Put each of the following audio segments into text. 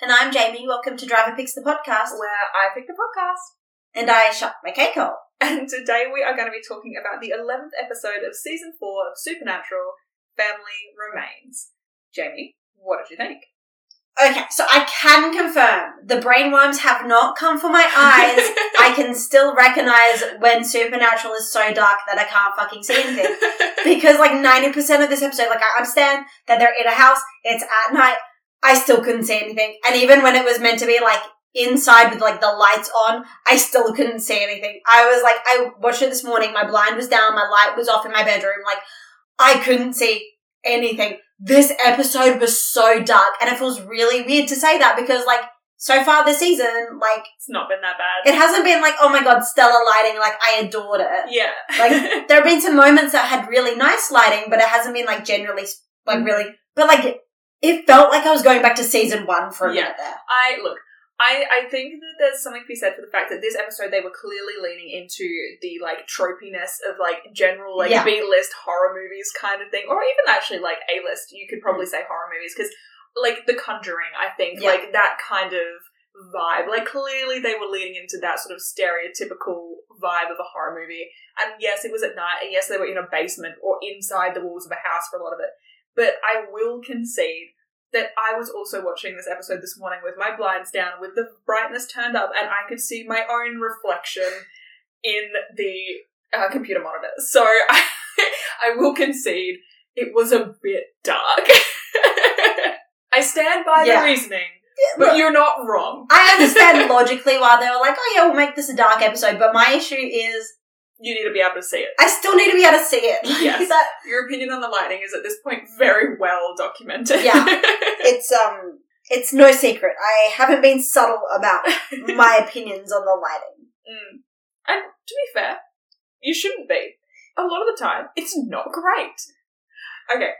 And I'm Jamie. Welcome to Driver Picks the podcast. where I pick the podcast. And I shut my cake hole. And today we are going to be talking about the 11th episode of season 4 of Supernatural Family Remains. Jamie, what did you think? Okay, so I can confirm the brainworms have not come for my eyes. I can still recognize when Supernatural is so dark that I can't fucking see anything. Because like 90% of this episode, like I understand that they're in a house, it's at night, I still couldn't see anything. And even when it was meant to be like inside with like the lights on, I still couldn't see anything. I was like, I watched it this morning, my blind was down, my light was off in my bedroom, like I couldn't see anything. This episode was so dark and it feels really weird to say that because like so far this season, like it's not been that bad. it hasn't been like, oh my god, stellar lighting, like I adored it. yeah. Like there have been some moments that had really nice lighting, but it hasn't been like generally like really. But like it felt like I was going back to season one for a Yeah. minute there. I look. I, I think that there's something to be said for the fact that this episode they were clearly leaning into the like tropiness of like general like Yeah. B list horror movies kind of thing, or even actually like A list. You could probably mm. say horror movies because like The Conjuring, I think Yeah. like that kind of vibe. Like clearly they were leaning into that sort of stereotypical vibe of a horror movie. And yes, it was at night, and yes, they were in a basement or inside the walls of a house for a lot of it. But I will concede that I was also watching this episode this morning with my blinds down, with the brightness turned up, and I could see my own reflection in the uh, computer monitor. So I, I will concede it was a bit dark. I stand by Yeah. the reasoning, but look, you're not wrong. I understand logically why they were like, oh yeah, we'll make this a dark episode, but my issue is You need to be able to see it. I still need to be able to see it. Like, Yes. that, Your opinion on the lighting is at this point very well documented. Yeah. it's um, it's no secret. I haven't been subtle about my opinions on the lighting. Mm. And to be fair, you shouldn't be. A lot of the time, it's not great. Okay,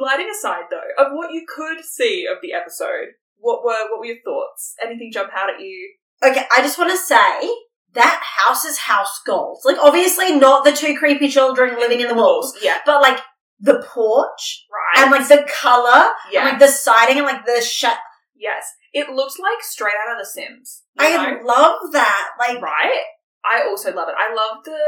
lighting aside though, of what you could see of the episode, what were what were your thoughts? Anything jump out at you? Okay, I just want to say that house is house goals. Like, obviously not the two creepy children living in the walls, Yeah, but like the porch right. and like the color yeah, and like the siding and like the shut. yes. It looks like straight out of The Sims. I know? love that. Like, right. I also love it. I love the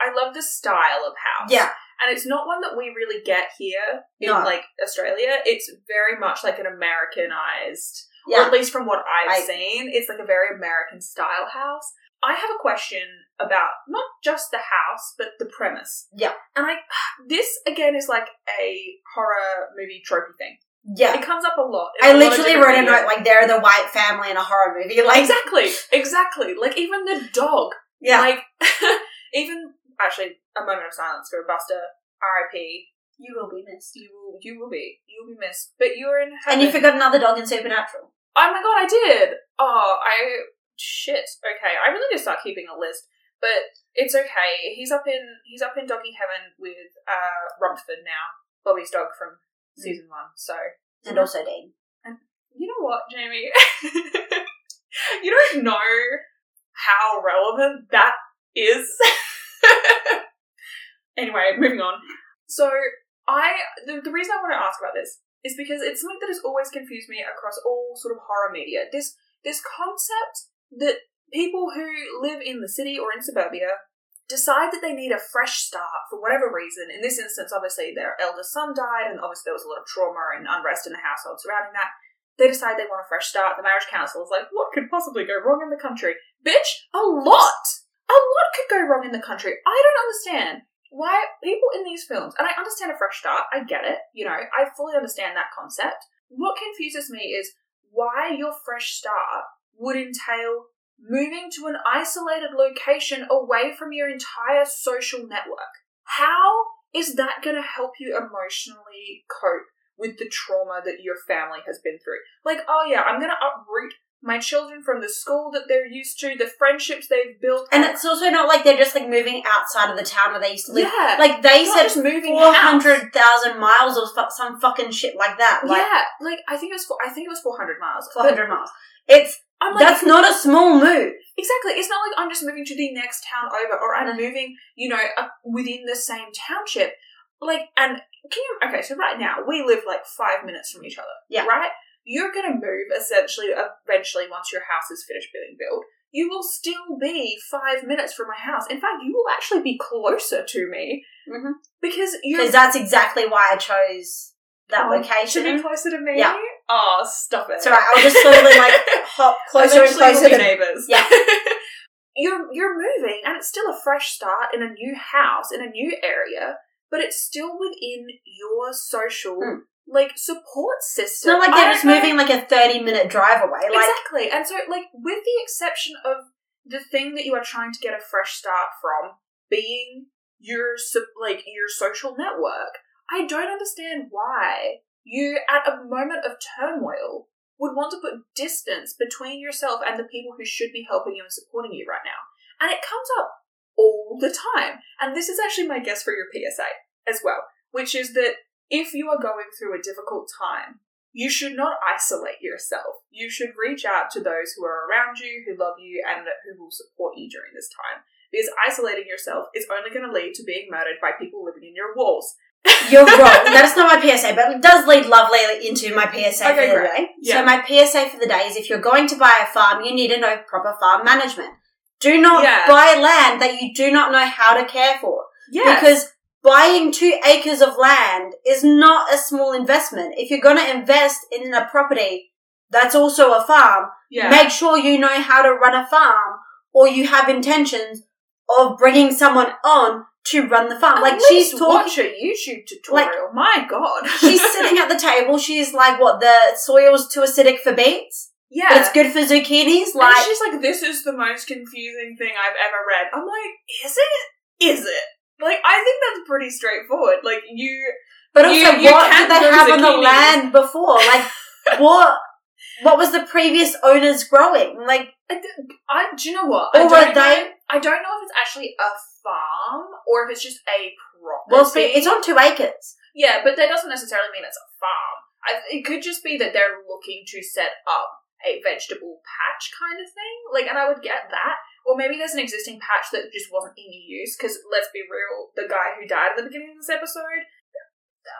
I love the style of house. yeah, and it's not one that we really get here in No. like Australia. It's very much like an Americanized, or at least from what I've I- seen, it's like a very American style house. I have a question about not just the house, but the premise. Yeah. and I this again is like a horror movie tropey thing. Yeah. It comes up a lot. I a literally different wrote a note like they're the white family in a horror movie. Like, exactly, exactly. Like even the dog yeah. like, even actually, a moment of silence for Buster. R.I.P. you will be missed. You will, you will be, you will be missed. But you're in heaven. And you forgot another dog in Supernatural. Oh my god, I did. Oh, I shit. Okay, I really need to start keeping a list. But it's okay. He's up in he's up in doggy heaven with uh Rumsfeld now, Bobby's dog from season one. So And also Dean. And you know what, Jamie? you don't know how relevant that is. anyway, moving on. So, I the, the reason I want to ask about this is because it's something that has always confused me across all sort of horror media. This this concept that people who live in the city or in suburbia decide that they need a fresh start for whatever reason. In this instance, obviously their eldest son died, and obviously there was a lot of trauma and unrest in the household surrounding that. They decide they want a fresh start. The marriage council is like, what could possibly go wrong in the country? Bitch, a lot! A lot could go wrong in the country. I don't understand why people in these films, and I understand a fresh start, I get it, you know, I fully understand that concept. What confuses me is why your fresh start would entail moving to an isolated location away from your entire social network. How is that going to help you emotionally cope with the trauma that your family has been through? Like, oh yeah, I'm going to uproot my children from the school that they're used to, the friendships they've built. And it's also not like they're just like moving outside of the town where they used to live. yeah, Like they said, just moving four house. hundred thousand miles or some fucking shit like that. Like yeah, like I think it was four, I think it was 400 miles. four hundred miles. It's like, that's not a small move. Exactly. It's not like I'm just moving to the next town over or I'm moving, you know, uh, within the same township. Like, and can you, okay, so right now we live like five minutes from each other. Yeah. Right? you're going to move essentially eventually once your house is finished being built. You will still be five minutes from my house. In fact, you will actually be closer to me Mhm. because you're Because that's exactly why I chose that Oh, location. to be closer to me. Yeah. Oh, stop it! Alright, I'll just slowly like hop closer and closer to neighbors. Yeah. you're you're moving, and it's still a fresh start in a new house in a new area, but it's still within your social Hmm. like support It's system. not like they're just moving like a 30 minute drive away. Like, exactly, and so like with the exception of the thing that you are trying to get a fresh start from being your like your social network, I don't understand why you at a moment of turmoil would want to put distance between yourself and the people who should be helping you and supporting you right now. And it comes up all the time. And this is actually my guess for your PSA as well, which is that if you are going through a difficult time, you should not isolate yourself. You should reach out to those who are around you, who love you, and who will support you during this time. Because isolating yourself is only going to lead to being murdered by people living in your walls. You're wrong. That's not my PSA, but it does lead lovely into my PSA Okay, for the great. day. Yeah. So my PSA for the day is if you're going to buy a farm, you need to know proper farm management. Do not Yeah. buy land that you do not know how to care for. Yeah. Because buying two acres of land is not a small investment. If you're going to invest in a property that's also a farm, yeah. make sure you know how to run a farm or you have intentions of bringing someone on to run the farm. At like she's talking watch a YouTube tutorial. My God. she's sitting at the table. She's like, "What? The soil's too acidic for beets. yeah. It's good for zucchinis." and Like, she's like, "This is the most confusing thing I've ever read." I'm like, "Is it? Is it?" Like, I think that's pretty straightforward. Like, you, but also, you- you what can did they have on the land before? Like, what? What was the previous owners growing? Like, I do you know what? Or I were don't they-. I don't know if it's actually a farm or if it's just a property. well, see, it's on two acres. Yeah, but that doesn't necessarily mean it's a farm. I, it could just be that they're looking to set up a vegetable patch kind of thing. Like, and I would get that. Or maybe there's an existing patch that just wasn't in use. Because let's be real, the guy who died at the beginning of this episode,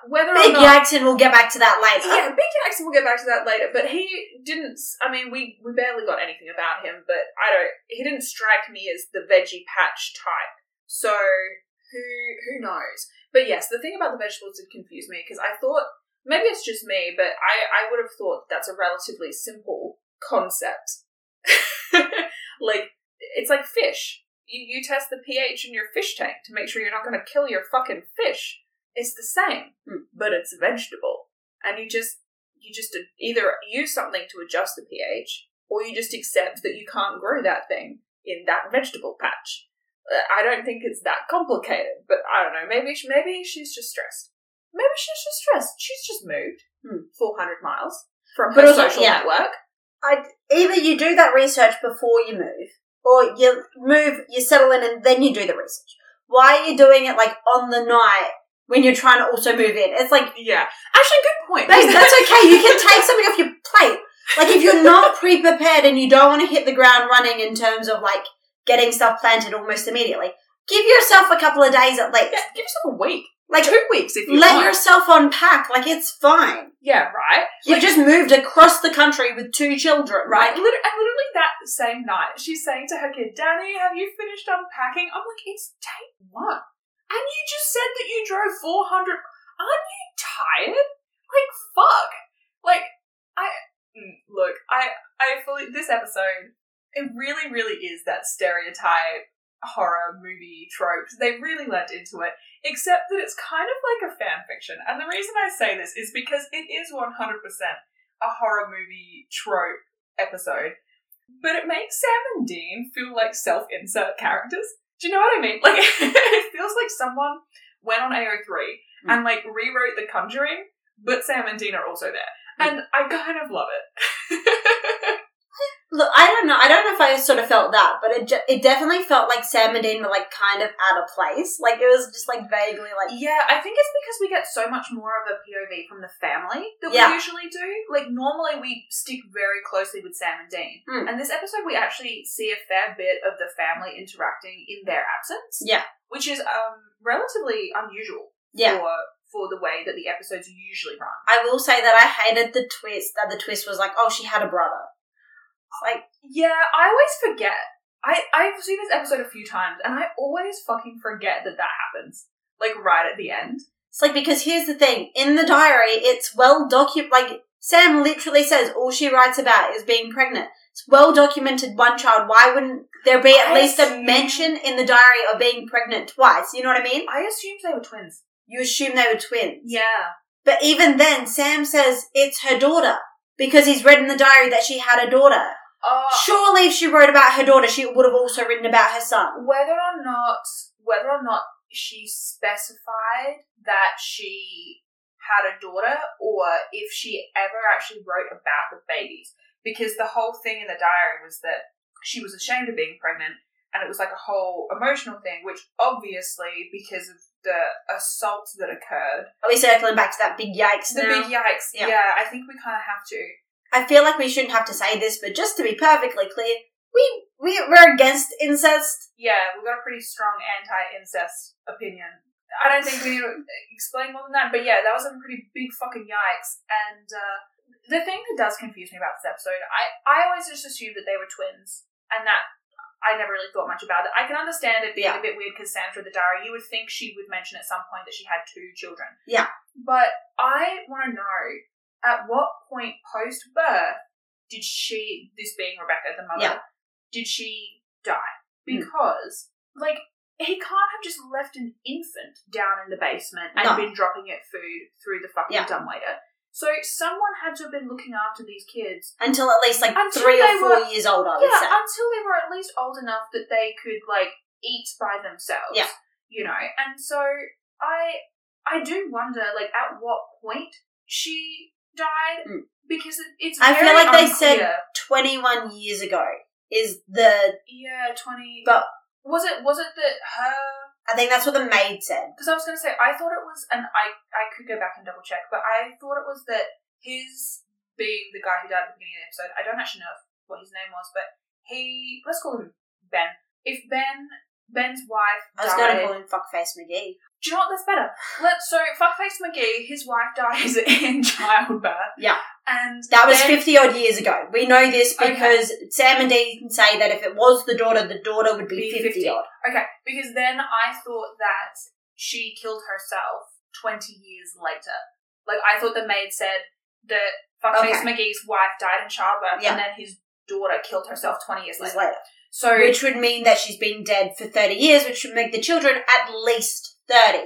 whether Big or not. Jackson. We'll get back to that later. Yeah, Big Jackson. We'll get back to that later, but he didn't. I mean, we we barely got anything about him, but I don't. He didn't strike me as the veggie patch type. So who who knows? But yes, the thing about the vegetables did confuse me because I thought maybe it's just me, but I I would have thought that's a relatively simple concept. like it's like fish. You you test the pH in your fish tank to make sure you're not going to kill your fucking fish. It's the same, Hmm. but it's a vegetable, and you just you just either use something to adjust the pH, or you just accept that you can't grow that thing in that vegetable patch. Uh, I don't think it's that complicated, but I don't know. Maybe she, maybe she's just stressed. Maybe she's just stressed. She's just moved Hmm. 400 miles from her also- social yeah. network. Either you do that research before you move, or you move, you settle in, and then you do the research. Why are you doing it like on the night when you're trying to also move in? It's like Yeah, actually, good point. Babe, that's okay. You can take something off your plate. Like if you're not pre-prepared and you don't want to hit the ground running in terms of like getting stuff planted almost immediately, give yourself a couple of days at least. Yeah, give yourself a week, Like two weeks if you let want. yourself unpack. Like it's fine. yeah, right. You've just moved across the country with two children, Right, right? literally, and literally that same night, she's saying to her kid, "Danny, have you finished unpacking?" I'm like, "It's day one, and you just said that you drove 400. Aren't you tired? Like, fuck. Like, I mm, look, I, I fully this episode. It really, really is that stereotype horror movie tropes. They really lent into it, except that it's kind of like a fan fiction. And the reason I say this is because it is 100% a horror movie trope episode, but it makes Sam and Dean feel like self insert characters. Do you know what I mean? Like, it feels like someone went on AO3 hmm. and like rewrote The Conjuring, but Sam and Dean are also there. Hmm. And I kind of love it. Look, I don't know. I don't know if I sort of felt that, but it ju- it definitely felt like Sam and Dean were like kind of out of place. Like it was just like vaguely like Yeah, I think it's because we get so much more of a POV from the family that Yeah. we usually do. Like normally we stick very closely with Sam and Dean. Hmm. And this episode we actually see a fair bit of the family interacting in their absence. yeah, Which is um relatively unusual yeah. for for the way that the episodes usually run. I will say that I hated the twist. That the twist was like, oh, she had a brother. Like, Yeah, I always forget. I I've seen this episode a few times, and I always fucking forget that that happens. Like right at the end. it's like because here's the thing: in the diary, it's well documented. Like Sam literally says, all she writes about is being pregnant. It's well documented. One child. Why wouldn't there be at I least a mention in the diary of being pregnant twice? You know what I mean? I assumed they were twins. You assume they were twins. Yeah. But even then, Sam says it's her daughter because he's read in the diary that she had a daughter. Uh, Surely, if she wrote about her daughter, she would have also written about her son. whether or not whether or not she specified that she had a daughter or if she ever actually wrote about the babies because the whole thing in the diary was that she was ashamed of being pregnant and it was like a whole emotional thing which obviously because of the assault that occurred Are we circling back to that big yikes the now? big yikes Yeah. yeah. i think we kind of have to I feel like we shouldn't have to say this, but just to be perfectly clear, we, we we're against incest. yeah we've got a pretty strong anti-incest opinion I don't think we need to explain more than that, but yeah, that was a pretty big fucking yikes. And uh, the thing that does confuse me about this episode, I, I always just assumed that they were twins, and that I never really thought much about it. I can understand it being Yeah. a bit weird because Sandra the diary. You would think she would mention at some point that she had two children. Yeah. But I want to know at what point post birth did she, this being Rebecca, the mother, Yeah. did she die? Hmm. Because, like, he can't have just left an infant down in the basement and No. been dropping it food through the fucking Yeah. dumbwaiter. So someone had to have been looking after these kids. Until at least like three or four were- years old, I would Yeah, say. until they were at least old enough that they could like eat by themselves. Yeah. You know, and so I I do wonder like at what point she died Mm. because it, it's I feel like they said- 21 years ago is the, yeah twenty. But- was it was it that her I think that's what the maid said. Because I was going to say, I thought it was, and I, I could go back and double check, but I thought it was that his being the guy who died at the beginning of the episode, I don't actually know if, what his name was, but he, let's call him Ben. If Ben, Ben's wife I was going to call him Fuckface McGee. Do you know what? That's better. Let's so fuckface McGee, his wife dies in childbirth. Yeah. and That was 50 odd years ago. We know this Okay. because Sam and Dean say that if it was the daughter, the daughter would be, Be 50, 50. odd. Okay, because then I thought that she killed herself 20 years later. Like, I thought the maid said that Fuckface Okay. McGee's wife died in childbirth Yeah. and then his daughter killed herself 20 years later. later. So, Which would mean that she's been dead for 30 years, which would make the children at least 30.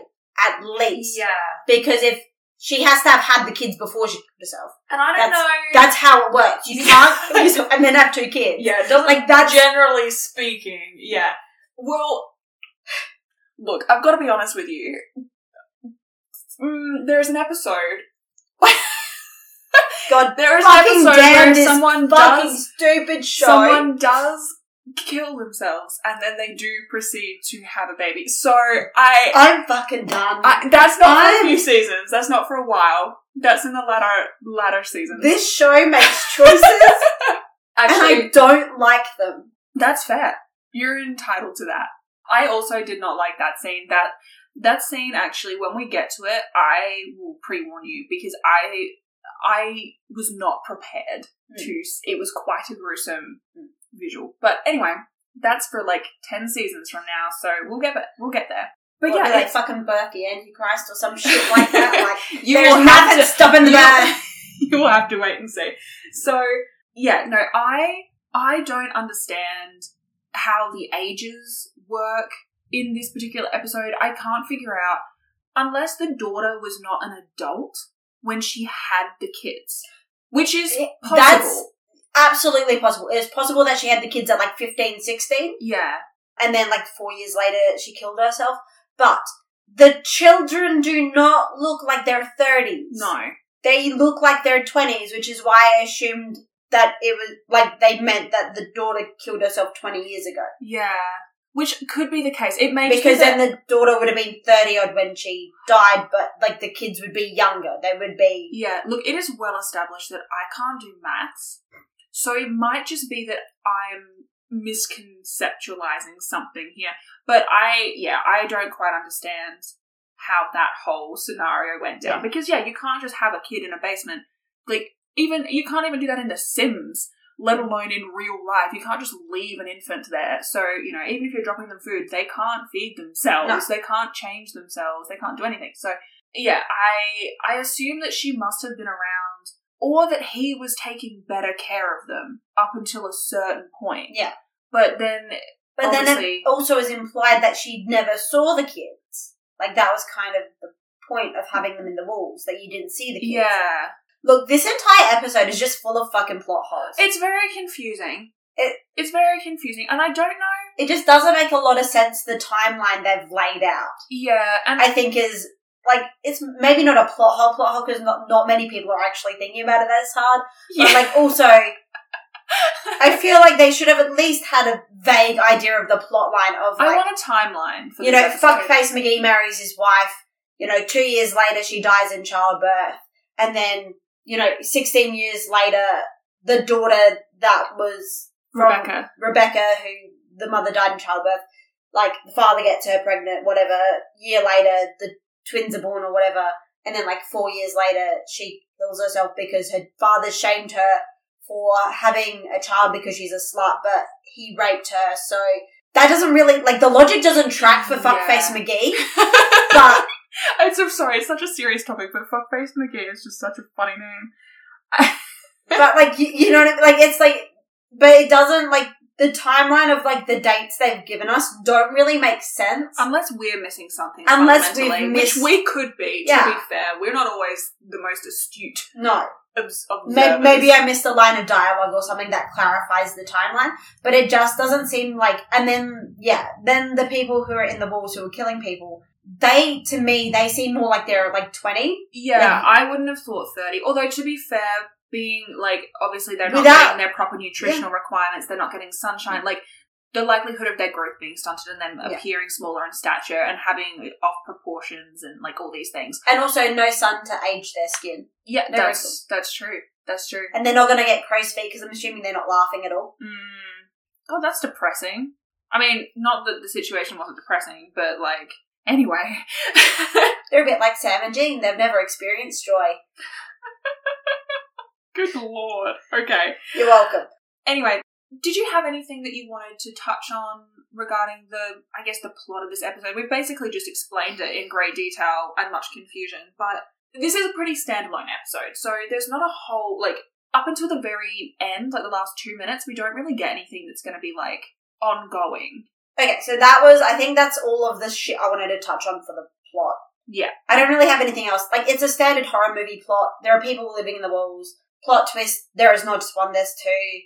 At least. yeah. Because if she has to have had the kids before she killed herself. And I don't That's- know. That's how it works. You can't kill yourself and then have two kids. yeah, it doesn't. Like, that. generally speaking, yeah. Well, look, I've got to be honest with you. Mm, there's an episode. God There is an fucking episode where someone fucking does stupid show. someone does kill themselves and then they do proceed to have a baby. So I, I'm fucking done. I that's not for I'm- a few seasons. That's not for a while. That's in the latter latter seasons. this show makes choices and Actually, I don't like them. that's fair. You're entitled to that. I also did not like that scene. That that scene actually, when we get to it, I will pre warn you because I I was not prepared Hmm. to. It was quite a gruesome visual. But anyway, that's for like ten seasons from now. So we'll get it. We'll get there. But yeah, like it's- fucking birth the Antichrist or some shit like that. Like you will have to stopping the you- birth. you will have to wait and see. So yeah, no, I I don't understand how the ages work in this particular episode. I can't figure out unless the daughter was not an adult when she had the kids, which is possible. That's absolutely possible. It's possible that she had the kids at like 15, 16, yeah, and then like four years later she killed herself. But the children do not look like they're 30s. no, They look like they're 20s, which is why I assumed that it was like they meant that the daughter killed herself 20 years ago. yeah, which could be the case. It may Because be then the daughter would have been 30 odd when she died, but like the kids would be younger. They would be. Yeah, look, it is well established that I can't do maths, so it might just be that I'm misconceptualizing something here. But I, yeah, I don't quite understand how that whole scenario went down. Yeah. Because yeah, you can't just have a kid in a basement. Like even you can't even do that in The Sims, let alone in real life. You can't just leave an infant there. So you know, even if you're dropping them food, they can't feed themselves. No. They can't change themselves. They can't do anything. So yeah, I I assume that she must have been around, or that he was taking better care of them up until a certain point. Yeah. But then But then Obviously- it also is implied that she never saw the kids. Like that was kind of the point of having them in the walls, that you didn't see the kids. yeah, Look, this entire episode is just full of fucking plot holes. it's very confusing. It- it's very confusing, and I don't know. it just doesn't make a lot of sense the timeline they've laid out. Yeah, and I think is like it's maybe not a plot hole plot hole because not not many people are actually thinking about it this hard. yeah. But like also I feel like they should have at least had a vague idea of the plot line of I like want a timeline for you know, fuckface McGee marries his wife. You know, two years later she dies in childbirth, and then you know, sixteen years later, the daughter that was Rebecca. Rebecca, who the mother died in childbirth, like the father gets her pregnant. Whatever. Year later, the twins are born or whatever, and then like four years later, she kills herself because her father shamed her for having a child because she's a slut, but he raped her. So that doesn't really like the logic doesn't track for fuckface Yeah. McGee. But I'm so sorry. It's such a serious topic, but fuckface McGee is just such a funny name. but like you, you know what I mean? Like it's like, but it doesn't like the timeline of like the dates they've given us don't really make sense. Unless we're missing something. Unless we've missed- which we could be. To Yeah. be fair, we're not always the most astute no, obs- maybe, maybe I missed a line of dialogue or something that clarifies the timeline, but it just doesn't seem like. And then yeah, then the people who are in the walls who are killing people, they to me they seem more like they're like twenty. Yeah, Like- I wouldn't have thought 30. Although, to be fair, being like, obviously, they're not Without- getting their proper nutritional requirements, they're not getting sunshine. Like, the likelihood of their growth being stunted and them Yeah. appearing smaller in stature and having off proportions and like all these things. And also no sun to age their skin. Yeah, No that's that's true. That's true. And they're not going to get crow's feet because I'm assuming they're not laughing at all. Mm. Oh, that's depressing. I mean, not that the situation wasn't depressing, but like, anyway. They're a bit like Sam and Dean. They've never experienced joy. Good lord. Okay. You're welcome. Anyway, did you have anything that you wanted to touch on regarding the, I guess, the plot of this episode? We've basically just explained it in great detail and much confusion, but this is a pretty standalone episode, so there's not a whole, like, up until the very end, like the last two minutes, we don't really get anything that's going to be, like, ongoing. Okay, so that was, I think that's all of the shit I wanted to touch on for the plot. Yeah. I don't really have anything else. Like, it's a standard horror movie plot. There are people living in the walls. Plot twist, there is not just one, there's two,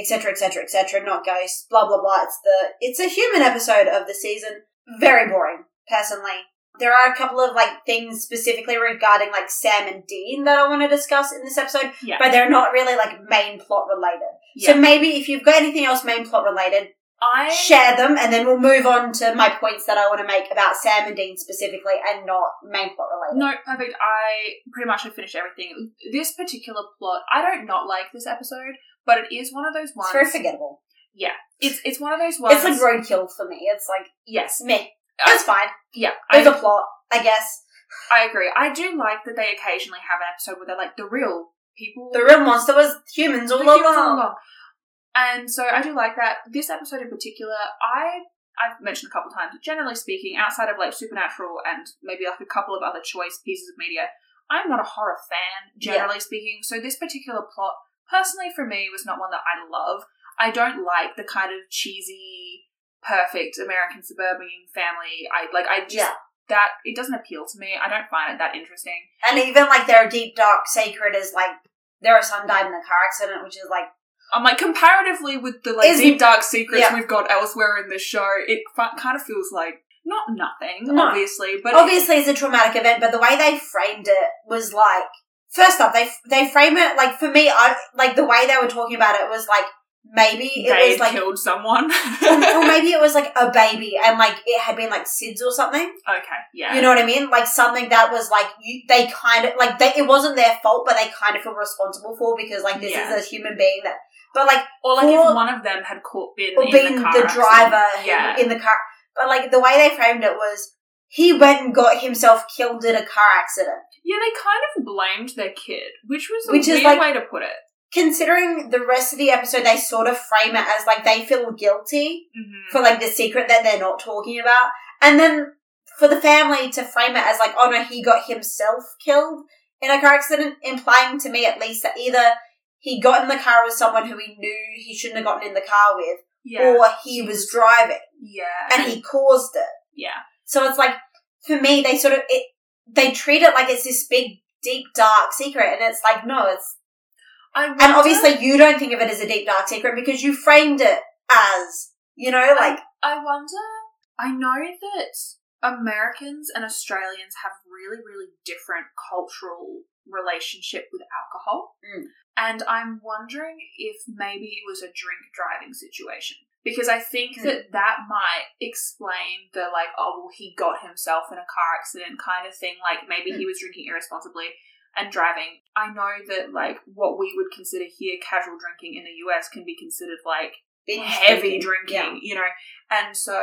etc., etc., etc., not ghosts, blah, blah, blah. It's the, it's a human episode of the season. Very boring, personally. There are a couple of, like, things specifically regarding, like, Sam and Dean that I want to discuss in this episode, Yeah. but they're not really, like, main plot related. Yeah. So maybe if you've got anything else main plot related, I. share them, and then we'll move on to my points that I want to make about Sam and Dean specifically, and not main plot related. No, perfect. I pretty much have finished everything. This particular plot, I don't not like this episode, but it is one of those ones. It's very forgettable. Yeah, it's it's one of those ones. It's like roadkill for me. It's like yes, me. It's fine. yeah. There's I, a plot, I guess. I agree. I do like that they occasionally have an episode where they're like the real people, The real monster was humans all the humans all along. And so I do like that. This episode in particular, I I've mentioned a couple times. Generally speaking, outside of like supernatural and maybe like a couple of other choice pieces of media, I'm not a horror fan. Generally speaking, so this particular plot, personally for me, was not one that I love. I don't like the kind of cheesy, perfect American suburban family. I like. I just Yeah. that it doesn't appeal to me. I don't find it that interesting. And even like their deep dark secret is like their son died in a car accident, which is like I'm like comparatively with the like Isn't- deep dark secrets yeah. we've got elsewhere in this show, it fa- kind of feels like not nothing, No. obviously, but obviously it's a traumatic event, but the way they framed it was like first up they they frame it like for me I like the way they were talking about it was like maybe it they was like killed someone. or maybe it was like a baby and like it had been like SIDS or something. okay, yeah, You know what I mean? Like something that was like you, they kind of like they, it wasn't their fault, but they kind of feel responsible for because like this Yeah. is a human being that. But like or like if one of them had caught been or in being the, the, car accident. driver yeah, in the car, but like the way they framed it was he went and got himself killed in a car accident. Yeah, they kind of blamed their kid, which was a Which is weird like- way to put it. Considering the rest of the episode, they sort of frame it as like they feel guilty Mm-hmm. for like the secret that they're not talking about. And then for the family to frame it as like, oh no, he got himself killed in a car accident, implying to me at least that either he got in the car with someone who he knew he shouldn't have gotten in the car with, Yeah, or he was driving yeah, and he caused it. yeah, So it's like, for me, they sort of, it, they treat it like it's this big, deep, dark secret. And it's like, no, it's, I and obviously you don't think of it as a deep, dark secret because you framed it as, you know, like, I wonder. I know that Americans and Australians have really, really different cultural relationship with alcohol, Mm. And I'm wondering if maybe it was a drink driving situation because I think Mm. that that might explain the like, oh well, he got himself in a car accident kind of thing. Like maybe he was drinking irresponsibly and driving. I know that like what we would consider here casual drinking in the US can be considered like heavy drinking. drinking, you know, and so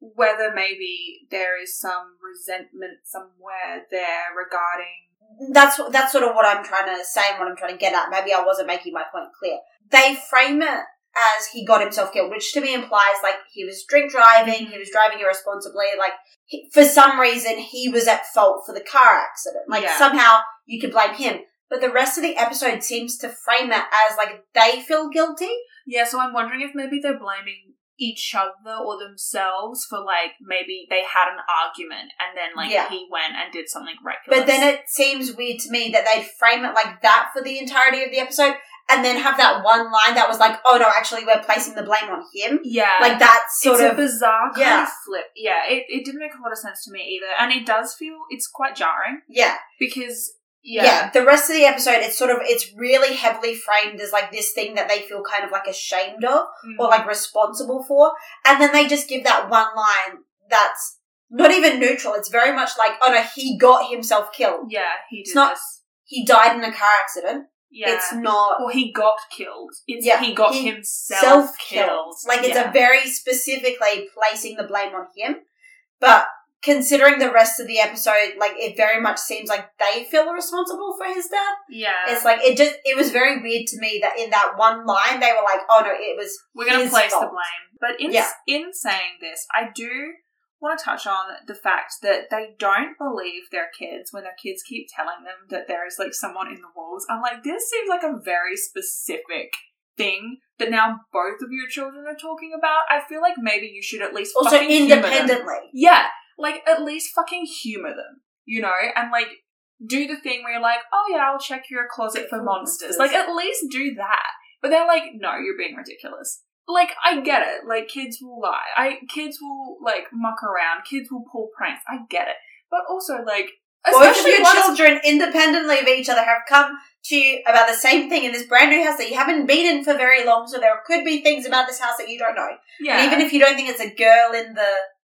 whether maybe there is some resentment somewhere there regarding that's that's sort of what I'm trying to say and what I'm trying to get at. Maybe I wasn't making my point clear. They frame it as he got himself killed, which to me implies like he was drink driving, he was driving irresponsibly, like he, for some reason he was at fault for the car accident. Like Yeah. somehow you could blame him. But the rest of the episode seems to frame it as like they feel guilty. yeah. So I'm wondering if maybe they're blaming each other or themselves for like maybe they had an argument and then like Yeah. he went and did something reckless. But then it seems weird to me that they'd frame it like that for the entirety of the episode and then have that one line that was like, oh no, actually we're placing the blame on him. yeah, Like that sort it's of a bizarre kind yeah. of flip. Yeah, it, it didn't make a lot of sense to me either, and it does feel it's quite jarring yeah. because yeah yeah, the rest of the episode it's sort of it's really heavily framed as like this thing that they feel kind of like ashamed of Mm. or like responsible for and then they just give that one line that's not even neutral it's very much like oh no he got himself killed yeah, he did It's not- this. he died in a car accident Yeah, it's not Or he got killed. It's Yeah, he got he himself self-killed killed. like it's yeah. a very specifically placing the blame on him but considering the rest of the episode like it very much seems like they feel responsible for his death yeah. It's like it just it was very weird to me that in that one line they were like, "Oh no, it was We're going to place the blame. But in Yeah. in saying this, I do want to touch on the fact that they don't believe their kids when their kids keep telling them that there is like someone in the walls. I'm like, this seems like a very specific thing that now both of your children are talking about. I feel like maybe you should at least also independently." Yeah, like at least fucking humor them, you know, and like do the thing where you're like, oh yeah, I'll check your closet for monsters. Like at least do that. But they're like, no, you're being ridiculous. Like I get it. Like kids will lie. I kids will like muck around. Kids will pull pranks. I get it. But also like, Both of especially your children, independently of each other, have come to you about the same thing in this brand new house that you haven't been in for very long. So there could be things about this house that you don't know. yeah, And even if you don't think it's a girl in the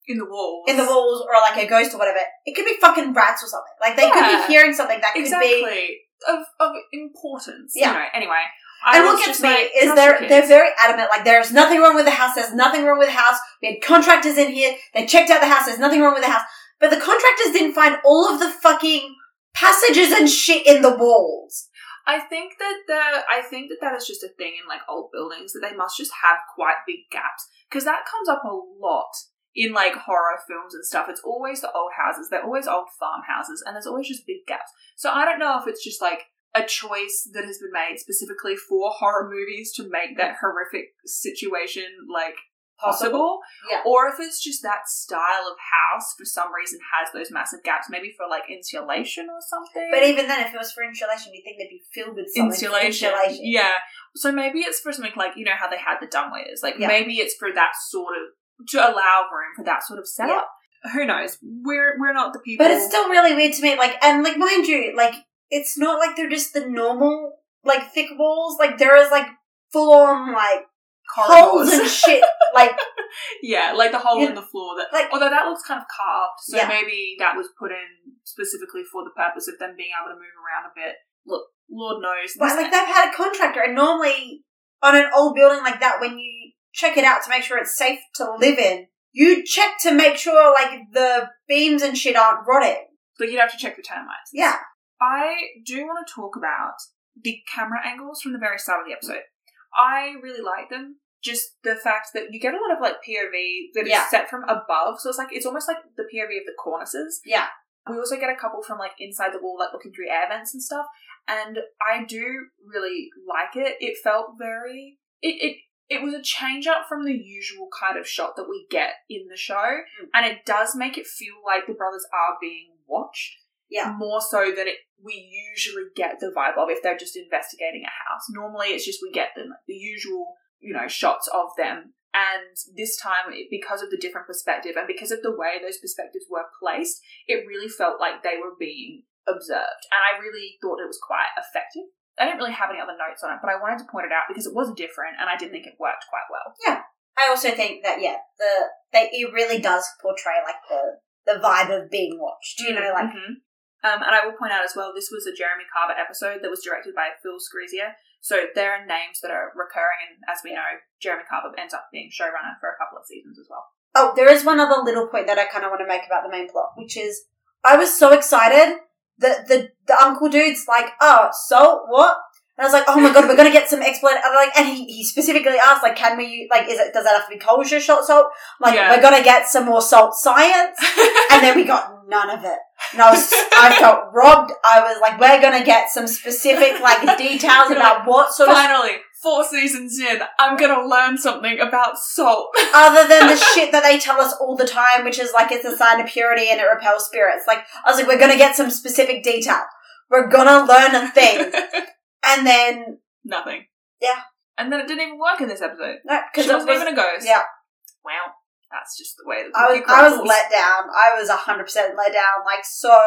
in the walls, in the walls or like a ghost or whatever, it could be fucking rats or something. Like they could be hearing something that could exactly be. of of importance. Yeah. You know. Anyway, I And what gets me like, is they're your they're very adamant. Like there's nothing wrong with the house. There's nothing wrong with the house. We had contractors in here. They checked out the house. There's nothing wrong with the house. But the contractors didn't find all of the fucking passages and shit in the walls. I think that the I think that that is just a thing in like old buildings that they must just have quite big gaps because that comes up a lot in like horror films and stuff. It's always the old houses. They're always old farmhouses, and there's always just big gaps. So I don't know if it's just like a choice that has been made specifically for horror movies to make that horrific situation like possible, Yeah. or if it's just that style of house for some reason has those massive gaps, maybe for like insulation or something. But even then, if it was for insulation, you'd think they'd be filled with something. insulation. insulation. Yeah. So maybe it's for something like, you know, how they had the dumbwaiters. Like Yeah. maybe it's for that sort of to allow room for that sort of setup. Who knows? We're we're not the people But it's still really weird to me. Like, and like, mind you, like, it's not like they're just the normal, like, thick walls. Like, there is, like, full on, like, holes and shit. Like, yeah, like the hole Yeah. in the floor that Like- although that looks kind of carved, so Yeah. maybe that was put in specifically for the purpose of them being able to move around a bit. Look, Lord knows. but, like, they've had a contractor, and normally on an old building like that, when you check it out to make sure it's safe to live in, you check to make sure like the beams and shit aren't rotting. But you'd have to check the termites. Yeah. I do want to talk about the camera angles from the very start of the episode. I really like them. Just the fact that you get a lot of like POV that is Yeah. set from above, so it's like it's almost like the POV of the cornices. Yeah. We also get a couple from like inside the wall, like looking through air vents and stuff. And I do really like it. It felt very it it it was a change up from the usual kind of shot that we get in the show, Mm. and it does make it feel like the brothers are being watched. Yeah. More so than it we usually get the vibe of if they're just investigating a house. Normally, it's just we get them the usual you know shots of them. And this time, because of the different perspective and because of the way those perspectives were placed, it really felt like they were being observed. And I really thought it was quite effective. I didn't really have any other notes on it, but I wanted to point it out because it was different and I did think it worked quite well. Yeah, I also think that yeah, the they it really does portray like the the vibe of being watched. You know, like Mhm. Um, and I will point out as well, this was a Jeremy Carver episode that was directed by Phil Sgriccia. So there are names that are recurring, and as we know, Jeremy Carver ends up being showrunner for a couple of seasons as well. Oh, there is one other little point that I kind of want to make about the main plot, which is I was so excited that the the uncle dude's like, "Oh, so what?" And I was like, "Oh my god, we're gonna get some explanation." Like, and he, he specifically asked, "Like, can we like, is it does that have to be kosher salt? salt? Like, Yeah. we're gonna get some more salt science." And then we got none of it. And I was, I felt robbed. I was like, "We're gonna get some specific like details about what sort of Finally, four seasons in, I'm gonna learn something about salt. other than the shit that they tell us all the time, which is like it's a sign of purity and it repels spirits. Like I was like, we're gonna get some specific detail. We're gonna learn a thing, and then Nothing. Yeah. And then it didn't even work in this episode. no, Because it wasn't was, even a ghost. yeah, Wow. That's just the way that I was I was let down. I was hundred percent let down. Like so.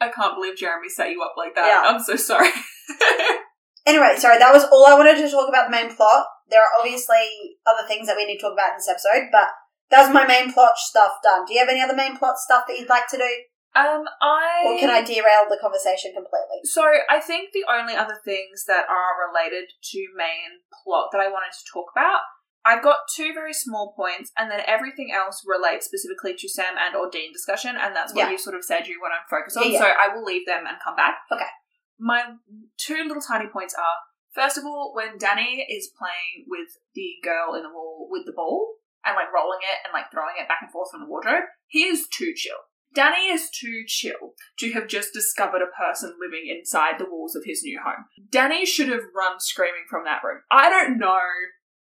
I can't believe Jeremy set you up like that. Yeah. I'm so sorry. Anyway, sorry, that was all I wanted to talk about the main plot. There are obviously other things that we need to talk about in this episode, but that was my main plot stuff done. Do you have any other main plot stuff that you'd like to do, um, I or can I derail the conversation completely? So I think the only other things that are related to main plot that I wanted to talk about, I've got two very small points, and then everything else relates specifically to Sam and or Dean discussion, and that's what Yeah. you sort of said you want to focus on. Yeah, yeah. So I will leave them and come back. Okay. My two little tiny points are first of all, when Danny is playing with the girl in the wall with the ball and like rolling it and like throwing it back and forth from the wardrobe, he is too chill. Danny is too chill to have just discovered a person living inside the walls of his new home. Danny should have run screaming from that room. I don't know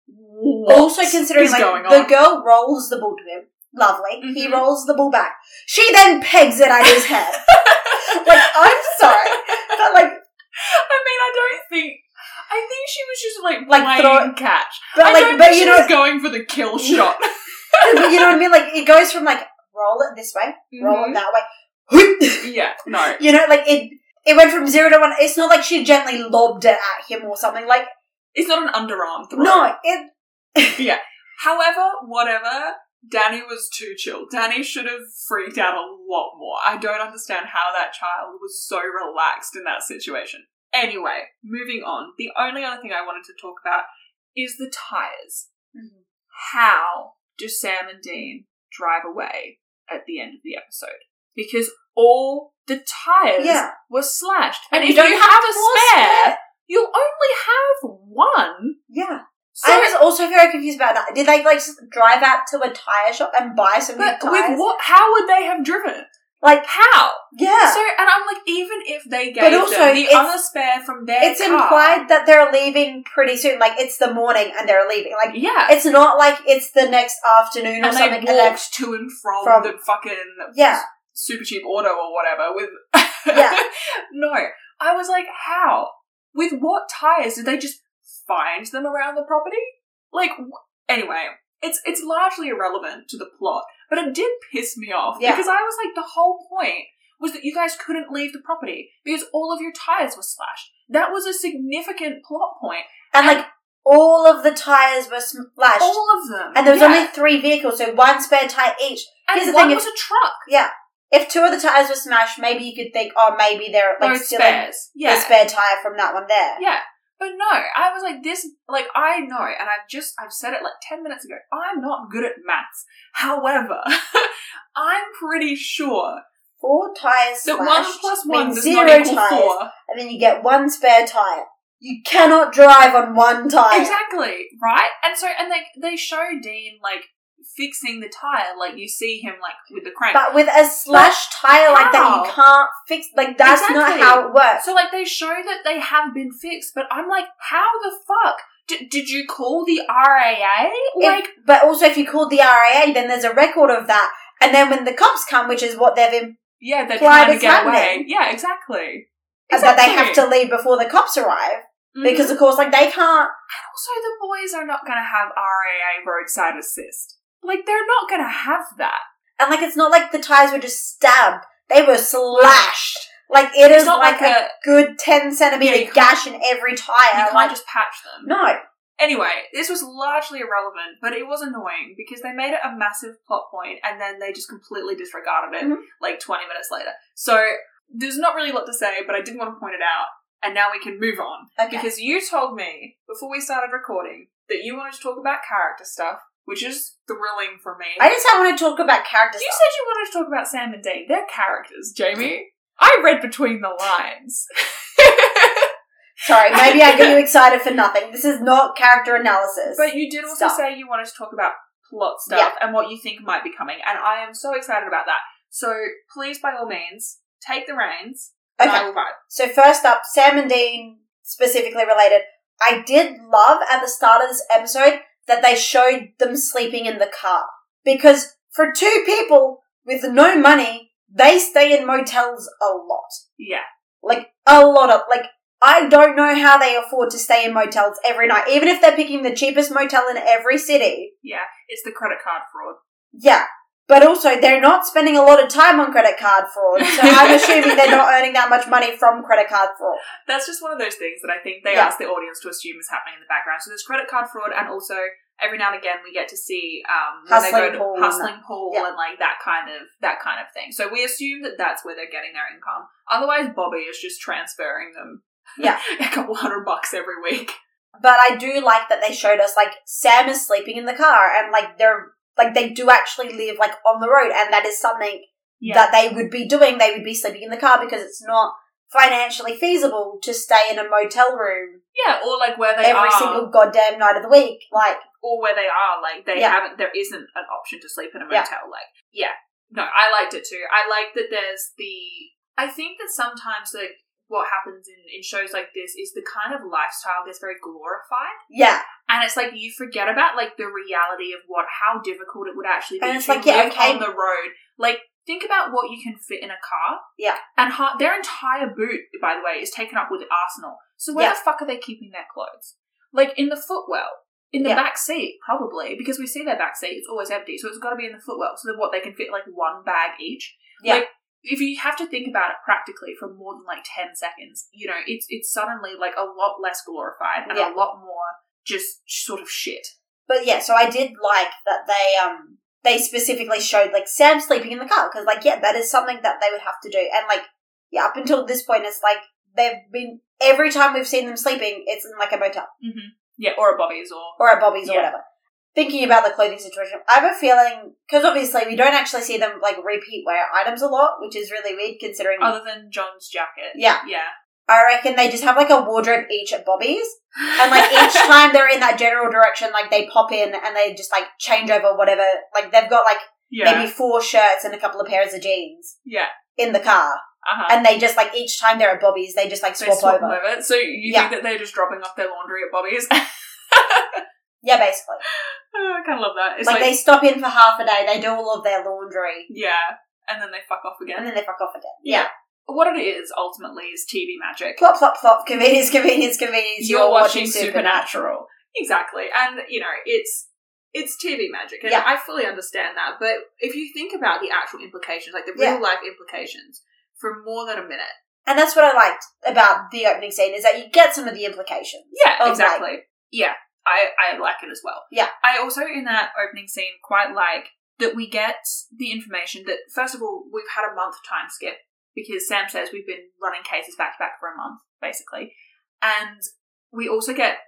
what also considering like the on. girl rolls the ball to him lovely he Mhm. rolls the ball back she then pegs it at his head like i'm sorry like I mean, I don't think. I think she was just like, Like, throw- catch. but I like don't but think you she know was going for the kill shot. but you know what i mean like it goes from like roll it this way roll it Mhm. that way Yeah, no. you know like it it went from zero to one it's not like she gently lobbed it at him or something like It's not an underarm throw. no it yeah. However, whatever, Danny was too chill. Danny should have freaked out a lot more. I don't understand how that child was so relaxed in that situation. Anyway, moving on. The only other thing I wanted to talk about is the tires. Mm-hmm. How do Sam and Dean drive away at the end of the episode? Because all the tires yeah were slashed. And, you if don't you have have a spare, spare. you'll only have one. yeah So I was also very confused about that. Did they like drive out to a tire shop and buy some new But tires? with what? How would they have driven? Like, How? yeah, So, and I'm like, even if they gave But also, them the other spare from their it's car, implied that they're leaving pretty soon. Like, it's the morning and they're leaving. Like, yeah, it's not like it's the next afternoon or and something. they And walked to and from, from- the fucking yeah, super cheap auto or whatever. With Yeah. no, I was like, how? With what tires did they just find them around the property? Like, anyway, it's it's largely irrelevant to the plot, but it did piss me off Yeah. because I was like, the whole point was that you guys couldn't leave the property because all of your tires were slashed. That was a significant plot point. and like all of the tires were slashed, All of them, and there was Yeah. only three vehicles, so one spare tire each. and here's the one thing, was a truck. Yeah, if two of the tires were smashed, maybe you could think, oh, maybe they're like Those still in spares, yeah, the spare tire from that one there. yeah. But no, I was like this. Like I know, and I've just I've said it like ten minutes ago. I'm not good at maths. However, I'm pretty sure Four tires that slashed one plus one means does zero not equal tires, four. and then you get one spare tire. You cannot drive on one tire. Exactly, right? And so, and they they show Dean like fixing the tire, like you see him like with the crank. But with a slashed tire like that, you can't fix. Like that's not how it works. so like they show that they have been fixed, but I'm like, how the fuck did did you call the RAA? Like, If- but also, if you called the RAA, then there's a record of that. And then when the cops come, which is what they've in, yeah, they're trying to get that away. Yeah, exactly. that they have to leave before the cops arrive, Mhm. because of course, like they can't. And also the boys are not going to have RAA roadside assist. Like they're not to have that. And like, it's not like the tires were just stabbed; they were slashed. Like it It's is not like, like a, a- good ten centimeter can't- gash in every tire. You can't Like, just patch them. no, Anyway, this was largely irrelevant, but it was annoying because they made it a massive plot point and then they just completely disregarded it Mhm. like 20 minutes later. So there's not really a lot to say, but I did want to point it out. And now we can move on. okay. Because you told me before we started recording that you wanted to talk about character stuff, which is thrilling for me. I just want to talk about characters. you said you wanted to talk about Sam and Dean. They're characters, Jamie. I read between the lines. Sorry, maybe I get you excited for nothing. This is not character analysis. But you did also Stuff. say you wanted to talk about plot stuff and what you think might be coming, and I am so excited about that. So please, by all means, take the reins. and Okay. I will ride. So first up, Sam and Dean specifically related. I did love at the start of this episode that they showed them sleeping in the car. Because for two people with no money, they stay in motels a lot. Yeah, Like, a lot of, like, I don't know how they afford to stay in motels every night, even if they're picking the cheapest motel in every city. yeah. It's the credit card fraud. Yeah. But also, they're not spending a lot of time on credit card fraud, so I'm assuming they're not earning that much money from credit card fraud. That's just one of those things that I think they Yeah. ask the audience to assume is happening in the background. So there's credit card fraud, and also every now and again we get to see um, when they Hustling go to pool and hustling pool Yeah. and like that kind of that kind of thing. So we assume that that's where they're getting their income. Otherwise, Bobby is just transferring them. Yeah. a couple hundred bucks every week. But I do like that they showed us like Sam is sleeping in the car and like they're like they do actually live like on the road and that is something that they would be doing. They would be sleeping in the car because it's not financially feasible to stay in a motel room Yeah, or like where they every are, single goddamn night of the week. Like or where they are, like they Yeah. haven't. There isn't an option to sleep in a Yeah. motel. Like, yeah, no, I liked it too. I like that there's the. I think that sometimes like what happens in in shows like this is the kind of lifestyle that's very glorified, yeah, and it's like you forget about like the reality of what how difficult it would actually be And it's to like, yeah, live okay. on the road. Like. Think about what you can fit in a car. Yeah. And ha- their entire boot, by the way, is taken up with arsenal. So where Yeah. the fuck are they keeping their clothes? Like in the footwell, in the Yeah. back seat, probably, because we see their back seat, it's always empty, so it's got to be in the footwell. So what, they can fit like one bag each? Yeah. Like, if you have to think about it practically for more than like 10 seconds, you know, it's it's suddenly like a lot less glorified and Yeah. a lot more just sort of shit. But yeah, so I did like that they um they specifically showed like Sam sleeping in the car because like yeah, that is something that they would have to do. And like yeah, up until this point, it's like they've been every time we've seen them sleeping, it's in like a motel Mm-hmm. Yeah, or at Bobby's or. or at Bobby's or whatever. Thinking about the clothing situation, I have a feeling because obviously we don't actually see them like repeat wear items a lot, which is really weird considering. Other than John's jacket. Yeah. Yeah. I reckon they just have like a wardrobe each at Bobby's, and like each time they're in that general direction, like they pop in and they just like change over whatever. Like they've got like yeah. maybe four shirts and a couple of pairs of jeans Yeah. in the car, Uh-huh. and they just like each time they're at Bobby's, they just like They swap, swap over. over. So you Yeah. think that they're just dropping off their laundry at Bobby's? Yeah, basically. Oh, I kind of love that. It's like, like, they stop in for half a day, they do all of their laundry, yeah, and then they fuck off again. and then they fuck off again. Yeah. Yeah. What it is ultimately is TV magic. Plop, plop, plop. Convenience, convenience, convenience. You're, watching, Supernatural. Exactly, and you know it's it's TV magic, and Yeah. I fully understand that. But if you think about the actual implications, like the Yeah. real life implications, for more than a minute, And that's what I liked about the opening scene is that you get some of the implications. Yeah, of, exactly. yeah, I I like it as well. Yeah. I also in that opening scene quite like that we get the information that first of all we've had a month time skip because Sam says we've been running cases back to back for a month basically, and we also get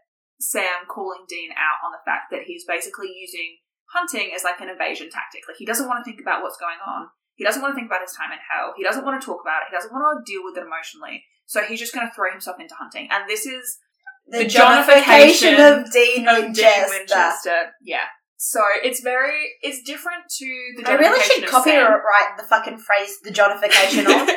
Sam calling Dean out on the fact that he's basically using hunting as like an evasion tactic. Like he doesn't want to think about what's going on. He doesn't want to think about his time in hell. He doesn't want to talk about it. He doesn't want to deal with it emotionally. So he's just going to throw himself into hunting. And this is The, The jonification jonification of Dean of Winchester. Winchester. Yeah. So it's very, it's different to the I really should copyright the fucking phrase "the jonification of."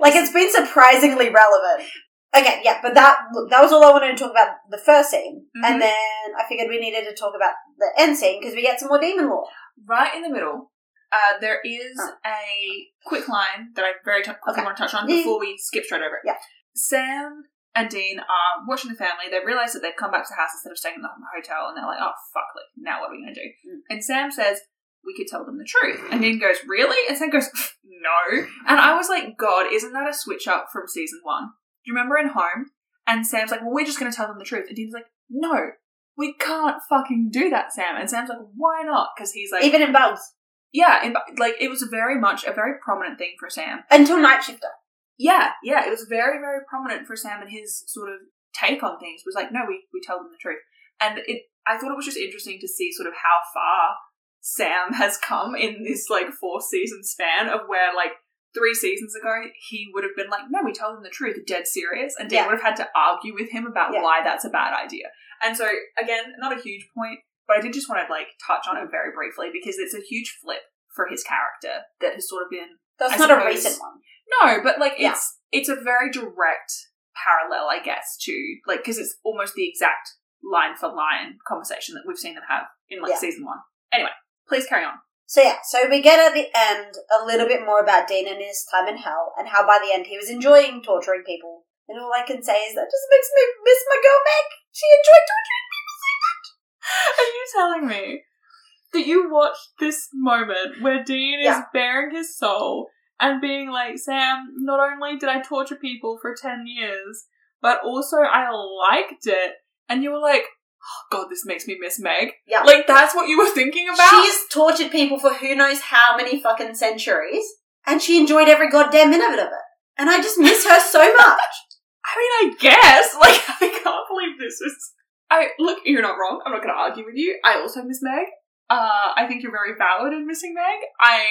Like it's been surprisingly relevant. Okay, yeah, but that look, that was all I wanted to talk about the first scene, Mhm. and then I figured we needed to talk about the end scene because we get some more demon lore. right in the middle, uh, there is Oh. a quick line that I very t- quickly Okay. want to touch on before we skip straight over it. Yeah. Sam and Dean are watching the family. They realize that they've come back to the house instead of staying in the hotel, and they're like, "Oh fuck! Like now, what are we gonna do?" Mm. And Sam says, "We could tell them the truth." And Dean goes, "Really?" And Sam goes, "No." And I was like, "God, isn't that a switch up from season one?" Do you remember in Home? And Sam's like, "Well, we're just gonna tell them the truth." And Dean's like, "No." We can't fucking do that, Sam. And Sam's like, why not? Because he's like, Even in bugs yeah, and, like it was very much a very prominent thing for Sam. until Nightshifter. Yeah, yeah, it was very, very prominent for Sam, and his sort of take on things was like, no, we we tell them the truth, and it. I thought it was just interesting to see sort of how far Sam has come in this like four season span of where like three seasons ago he would have been like, no, we tell them the truth, dead serious, and Dean Yeah. would have had to argue with him about Yeah. why that's a bad idea. And so again, not a huge point, but I did just want to like touch on it very briefly because it's a huge flip for his character that has sort of been That's I not a recent one. No, but like Yeah. it's it's a very direct parallel, I guess, to like because it's almost the exact line for line conversation that we've seen them have in like Yeah. season one. Anyway, please carry on. So yeah, so we get at the end a little bit more about Dean and his time in hell, and how by the end he was enjoying torturing people. And all I can say is that just makes me miss my girl Meg. She enjoyed torturing people so much. Are you telling me that you watched this moment where Dean Yeah. is bearing his soul and being like, Sam, not only did I torture people for 10 years, but also I liked it. And you were like, oh, God, this makes me miss Meg. Yeah. Like, that's what you were thinking about? She's tortured people for who knows how many fucking centuries, and she enjoyed every goddamn minute of it. And I just miss her so much. I mean, I guess. Like, I can't believe this is. I look, you're not wrong. I'm not going to argue with you. I also miss Meg. Uh, I think you're very valid in missing Meg. I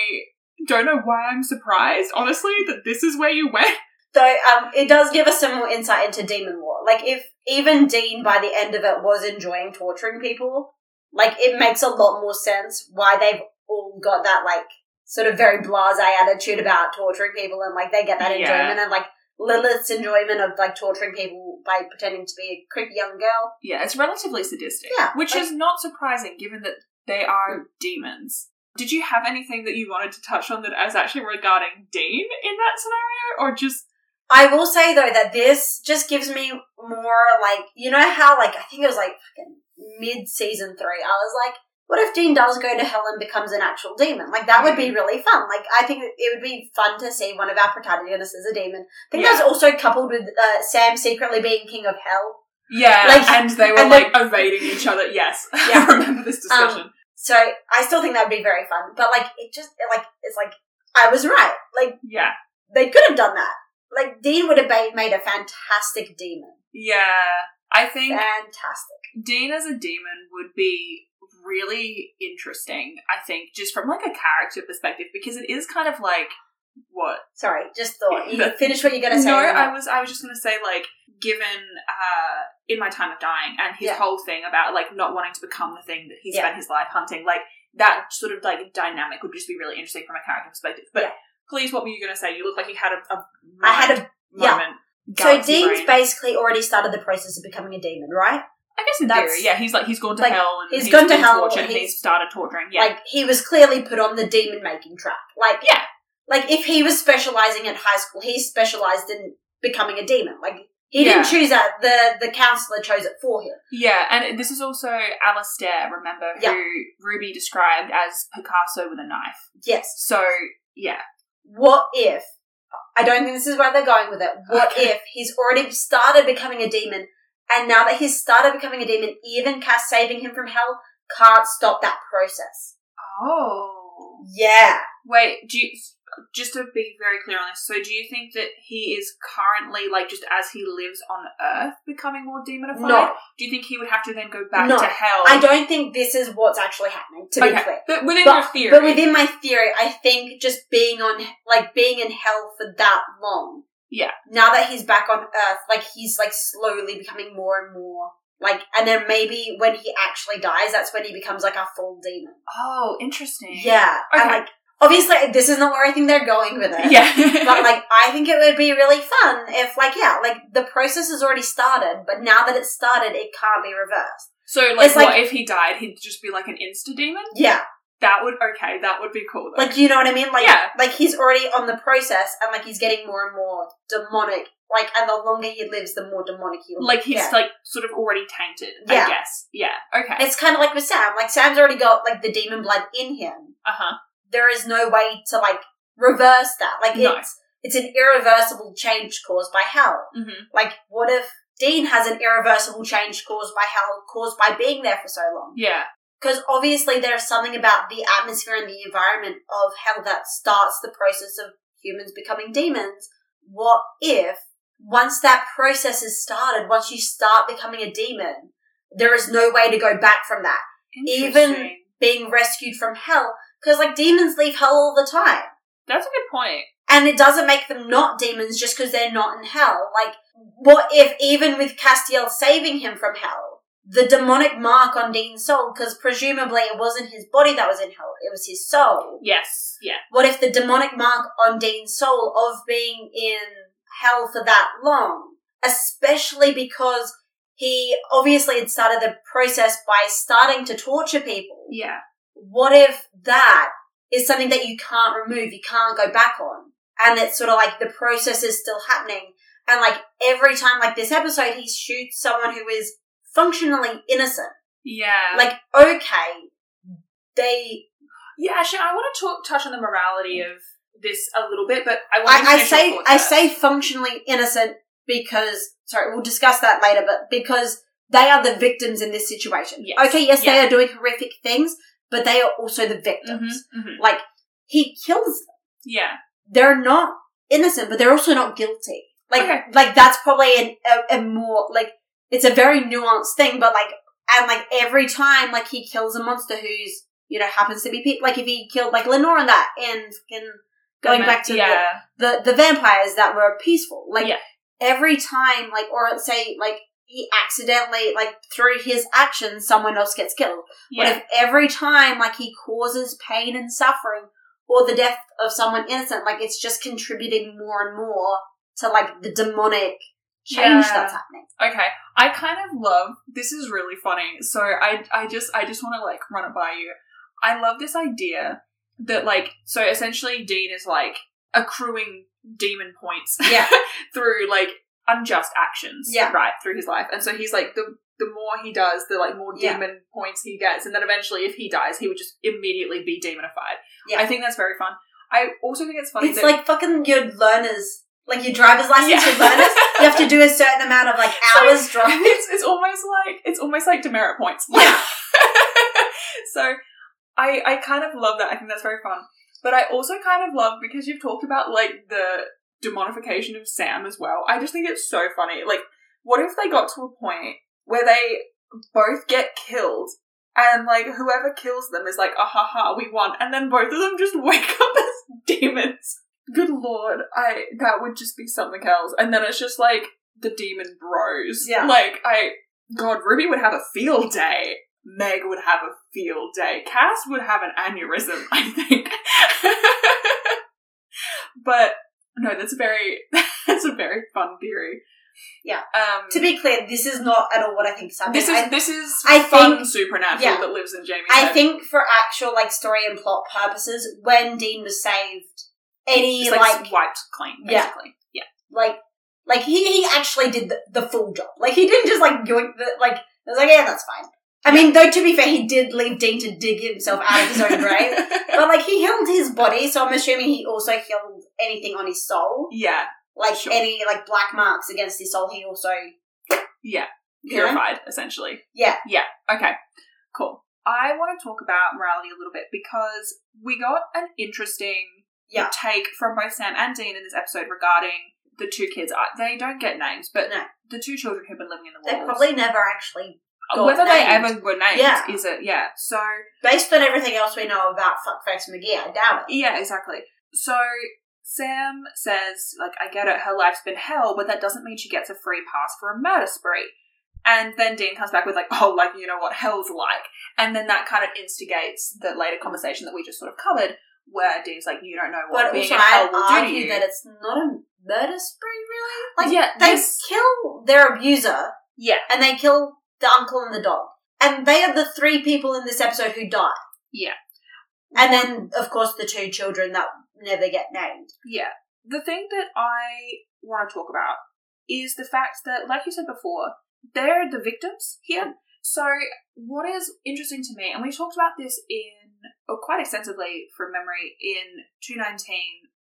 don't know why I'm surprised, honestly, that this is where you went. Though um, it does give us some more insight into demon lore. Like if even Dean by the end of it was enjoying torturing people, like it makes a lot more sense why they've all got that like sort of very blasé attitude about torturing people and like they get that Yeah. enjoyment and like Lilith's enjoyment of like torturing people by pretending to be a creepy young girl. Yeah, it's relatively sadistic. Yeah, Which like- is not surprising given that they are demons. Did you have anything that you wanted to touch on that as actually regarding Dean in that scenario? Or just. I will say though that this just gives me more like you know how like I think it was like fucking mid season three. I was like, what if Dean does go to hell and becomes an actual demon? Like that would be really fun. Like I think it would be fun to see one of our protagonists as a demon. I think Yeah. that's also coupled with uh, Sam secretly being king of hell. Yeah, Like- and they were and like evading each other. Yes. Yeah. I remember this discussion. So I still think that would be very fun. But like it just like it's like I was right. Like yeah. they could have done that. Like Dean would have made a fantastic demon. Yeah. I think Fantastic. Dean as a demon would be really interesting, I think, just from like a character perspective, because it is kind of like what? Sorry, just thought you finish what you're gonna say. No, I was I was just gonna say like given uh in my time of dying and his Yeah. whole thing about like not wanting to become the thing that he Yeah. spent his life hunting, like that sort of like dynamic would just be really interesting from a character perspective. But Yeah. please, what were you gonna say? You look like you had a, a I had a yeah. moment. So Dean's brain. basically already started the process of becoming a demon, right? I guess in That's- theory, yeah, he's like he's gone to like, hell and he's gone to hell, tortured and he's- he's started torturing. Yeah, Like he was clearly put on the demon making track. Like Yeah. like if he was specializing at high school, he specialized in becoming a demon. Like he didn't choose that; the the counselor chose it for him. yeah, and this is also Alistair. Remember Yeah. who Ruby described as Picasso with a knife. Yes. So yeah, What if? I don't think this is where they're going with it. What Okay. if he's already started becoming a demon, and now that he's started becoming a demon, even Cass saving him from hell can't stop that process. Oh. Yeah. Wait, do you just to be very clear on this, so do you think that he is currently like just as he lives on Earth becoming more demonified? No. Do you think he would have to then go back No. to hell? I don't think this is what's actually happening. To be clear, but within But- your theory, but within my theory, I think just being on like being in hell for that long. Yeah. Now that he's back on Earth, like he's like slowly becoming more and more like, and then maybe when he actually dies, that's when he becomes like a full demon. oh, interesting. Yeah, and Okay. like obviously this is not where I think they're going with it. yeah. but like I think it would be really fun if like yeah, like the process has already started, but now that it's started, it can't be reversed. so like, it's what like- if he died? He'd just be like an insta demon. Yeah, That would okay. That would be cool. Though. like you know what I mean? Like Yeah. like he's already on the process, and like he's getting more and more demonic. Like, and the longer he lives, the more demonic he'll like he's like sort of already tainted. Yeah. I guess. Yeah. Okay. It's kind of like with Sam. Like Sam's already got like the demon blood in him. Uh huh. There is no way to like reverse that. Like No. it's it's an irreversible change caused by hell. hmm Like, what if Dean has an irreversible change caused by hell, caused by being there for so long? Yeah. Because obviously there's something about the atmosphere and the environment of hell that starts the process of humans becoming demons. What if, once that process is started, once you start becoming a demon, there is no way to go back from that? Even- Being rescued from hell, because like demons leave hell all the time. That's a good point. And it doesn't make them not demons just because they're not in hell. Like, what if even with Castiel saving him from hell, the demonic mark on Dean's soul, because presumably it wasn't his body that was in hell, it was his soul. Yes. Yeah. What if the demonic mark on Dean's soul of being in hell for that long, especially because he obviously had started the process by starting to torture people? Yeah. What if that is something that you can't remove, you can't go back on? And it's sort of like the process is still happening. And like every time, like this episode, he shoots someone who is functionally innocent. Yeah. Like, okay, they, yeah. Actually, I want to talk, touch on the morality mm. of this a little bit, but I want to I, I say, I say functionally innocent because, sorry, we'll discuss that later, but because they are the victims in this situation. Yes. Okay, yes, they are doing horrific things, but they are also the victims. Mhm, mhm. Like, he kills them. Yeah. they're not innocent, but they're also not guilty. Like, Okay. like that's probably an, a, a more like it's a very nuanced thing, but like, and like every time like he kills a monster who's you know happens to be pe- like if he killed like Lenore and that, and fucking going back to yeah. the, the the vampires that were peaceful, like Yeah. every time, like or say like he accidentally like through his actions someone else gets killed. What yeah. if every time, like, he causes pain and suffering or the death of someone innocent, like, it's just contributing more and more to, like, the demonic change Yeah. that's happening? Okay, I kind of love. This is really funny. So I, I just, I just want to like run it by you. I love this idea that like, so essentially, Dean is like accruing demon points Yeah. through like unjust actions, Yeah. right, through his life, and so he's like the the more he does, the like more Yeah. demon points he gets, and then eventually, if he dies, he would just immediately be demonified. Yeah. I think that's very fun. I also think it's funny It's like fucking your learners, like your driver's license, Yeah. your learners. You have to do a certain amount of, like, hours driving. it's, it's almost like it's almost like demerit points. Yeah. so I I kind of love that. I think that's very fun. But I also kind of love because you've talked about like the demonification of Sam as well. I just think it's so funny. Like, what if they got to a point where they both get killed and like whoever kills them is like, ah ha ha, we won, and then both of them just wake up as demons. Good lord, I that would just be something else. And then it's just like the demon bros. Yeah. Like I God, Ruby would have a field day. Meg would have a field day. Cass would have an aneurysm, I think. but no, that's a very that's a very fun theory. Yeah. Um To be clear, this is not at all what I think is happening. this is I, this is I fun think- supernatural yeah. that lives in Jamie's I head. think for actual, like, story and plot purposes, when Dean was saved, it's like, like wiped clean, Yeah. basically. Yeah. like like he he actually did the, the full job. Like he didn't just like yoink the like I was like, yeah, that's fine. I mean, though to be fair, he did leave Dean to dig himself out of his own grave. But like he healed his body, so I'm assuming he also healed anything on his soul. yeah. Like Sure. any like black marks against his soul, he also Yeah. Purified, essentially. Yeah. Yeah. Okay. Cool. I want to talk about morality a little bit because we got an interesting Yeah. take from both Sam and Dean in this episode regarding the two kids. They don't get names, but No. the two children who've been living in the world. They probably never actually, uh, got whether they ever were named, Yeah. is it? Yeah. So based on everything else we know about Fuckface McGee, I doubt it. Yeah, exactly. So Sam says, like, I get it, her life's been hell, but that doesn't mean she gets a free pass for a murder spree. And then Dean comes back with, like, oh, like, you know what hell's like. And then that kind of instigates the later conversation that we just sort of covered, where Dean's like, you don't know what But being also, in hell will do to argue you. that it's not a murder spree, really. Like, yeah, they this- kill their abuser, yeah, and they kill the uncle and the dog. And they are the three people in this episode who die. Yeah. And then, of course, the two children that never get named. Yeah. The thing that I want to talk about is the fact that, like you said before, they're the victims here. So, what is interesting to me, and we talked about this in, or quite extensively from memory, in 219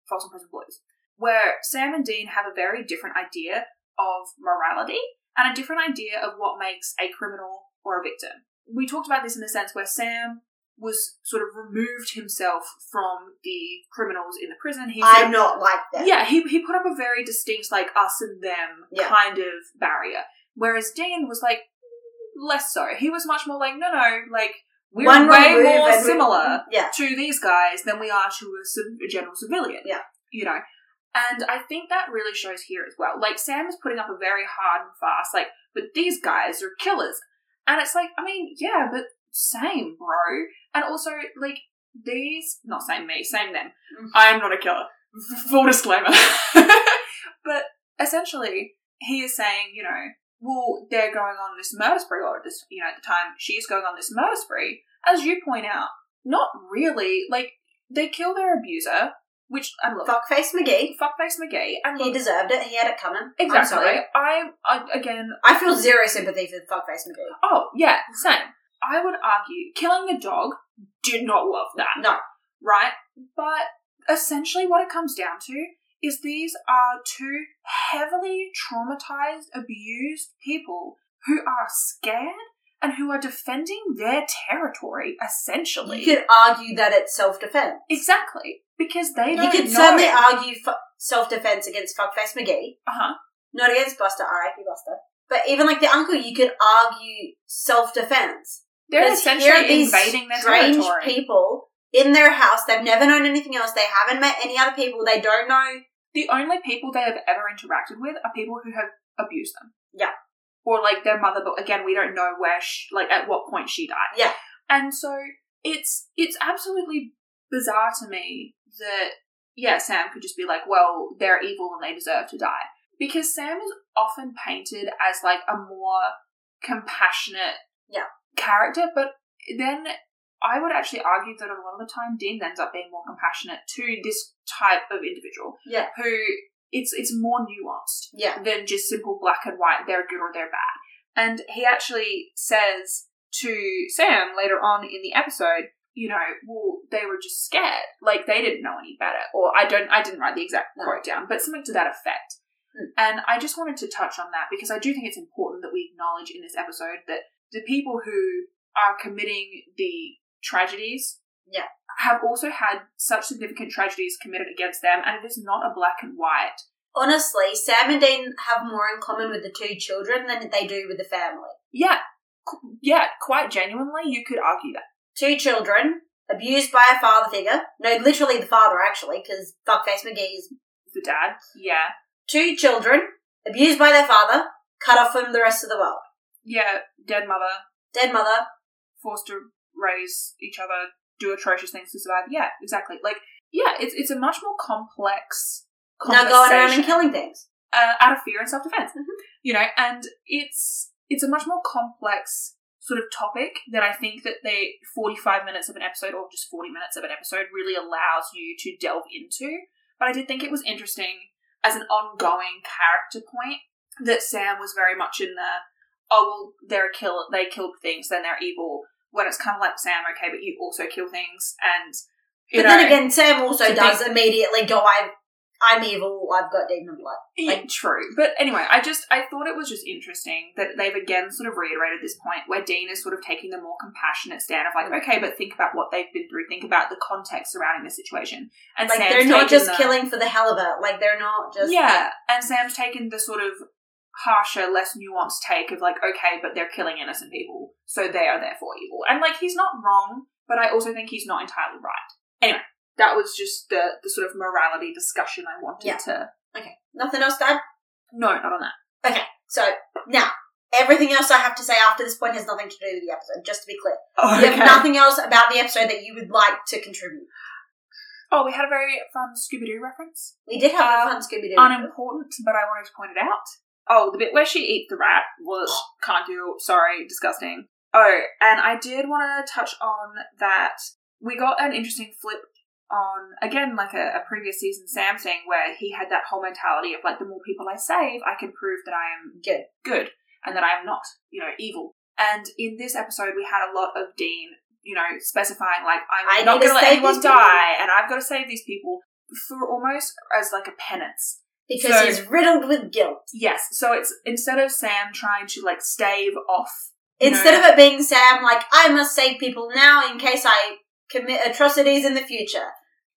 Folsom Prison Blues, where Sam and Dean have a very different idea of morality and a different idea of what makes a criminal or a victim. We talked about this in the sense where Sam was sort of removed himself from the criminals in the prison. He I'm of- not like that. yeah, he he put up a very distinct like us and them Yeah. kind of barrier. Whereas Dean was like less so. He was much more like, no, no, like we're One way more and we- similar Yeah. to these guys than we are to a, a general civilian. Yeah. you know. And I think that really shows here as well. Like Sam is putting up a very hard and fast, like, but these guys are killers, and it's like, I mean, yeah, but same, bro. And also, like, these, not saying me, same them. Mm. I am not a killer. Full disclaimer. but essentially, he is saying, you know, well, they're going on this murder spree, or this, you know, at the time she's going on this murder spree. As you point out, not really. Like, they kill their abuser, which, look, Fuckface McGee. fuckface McGee, and He look, deserved it. He had it coming. I'm exactly. sorry. I, I, again, I feel zero sympathy for Fuckface McGee. oh, yeah, same. I would argue killing a dog did not love that. No. right? But essentially, what it comes down to is these are two heavily traumatized, abused people who are scared and who are defending their territory, essentially. You could argue that it's self defense. exactly. Because they You don't know. You could know. certainly argue self defense against Fuckface McGee, uh-huh. not against Buster, R.I.P. Buster. But even like the uncle, you could argue self defense. They're essentially invading their strange territory. people in their house. They've never known anything else. They haven't met any other people. They don't know. the only people they have ever interacted with are people who have abused them. Yeah. Or like their mother, but again, we don't know where, she, like, at what point she died. Yeah. And so it's it's absolutely bizarre to me that yeah, Sam could just be like, well, they're evil and they deserve to die. Because Sam is often painted as like a more compassionate Yeah. Character, but then I would actually argue that a lot of the time Dean ends up being more compassionate to this type of individual. Yeah. Who it's it's more nuanced Yeah. than just simple black and white, they're good or they're bad. And he actually says to Sam later on in the episode, you know, well, they were just scared. Like they didn't know any better. Or I don't I didn't write the exact quote down, but something to that effect. Hmm. And I just wanted to touch on that because I do think it's important that we acknowledge in this episode that the people who are committing the tragedies Yeah. have also had such significant tragedies committed against them and it is not a black and white Honestly, Sam and Dean have more in common with the two children than they do with the family. Yeah, yeah, quite genuinely, you could argue that. Two children abused by a father figure. No, literally the father, actually, because Fuckface McGee is The dad, yeah, two children abused by their father, cut off from the rest of the world. Yeah, dead mother, Dead mother. forced to raise each other, do atrocious things to survive. Yeah, exactly. Like, yeah, it's it's a much more complex. Now going around and conversation. killing things. uh, out of fear and self defense. Mhm. You know, and it's it's a much more complex sort of topic that I think that they forty five minutes of an episode or just forty minutes of an episode really allows you to delve into. But I did think it was interesting as an ongoing character point that Sam was very much in the oh well they're a kill they killed things then they're evil when it's kind of like Sam okay but you also kill things and But know then again, Sam also does immediately go, "I'm I'm evil, I've got demon blood. Yeah, true. But anyway, I just I thought it was just interesting that they've again sort of reiterated this point where Dean is sort of taking the more compassionate stand of like, okay, but think about what they've been through, think about the context surrounding the situation. And Like Sam's they're not just the- killing for the hell of it. Like they're not just Yeah, and Sam's taken the sort of harsher, less nuanced take of like, okay, but they're killing innocent people, so they are therefore evil. And like he's not wrong, but I also think he's not entirely right. Anyway, that was just the the sort of morality discussion I wanted Yeah. to Okay. Nothing else, Dad? No, not on that. Okay. So now everything else I have to say after this point has nothing to do with the episode, just to be clear. Oh, You have nothing else about the episode that you would like to contribute. Oh, we had a very fun Scooby Doo reference. We did have Uh, a fun Scooby Doo. Unimportant, but I wanted to point it out. Oh, the bit where she eats the rat was can't do. Sorry, disgusting. Oh, and I did want to touch on that we got an interesting flip on again like a, a previous season Sam thing where he had that whole mentality of like the more people I save, I can prove that I am Good. good and that I am not, you know, evil. And in this episode, we had a lot of Dean, you know, specifying like I'm I not going to let anyone people. die, and I've got to save these people for almost as like a penance. Because So- he's riddled with guilt. Yes, so it's instead of Sam trying to like stave off, Instead know, of it being Sam, like, I must save people now in case I commit atrocities in the future.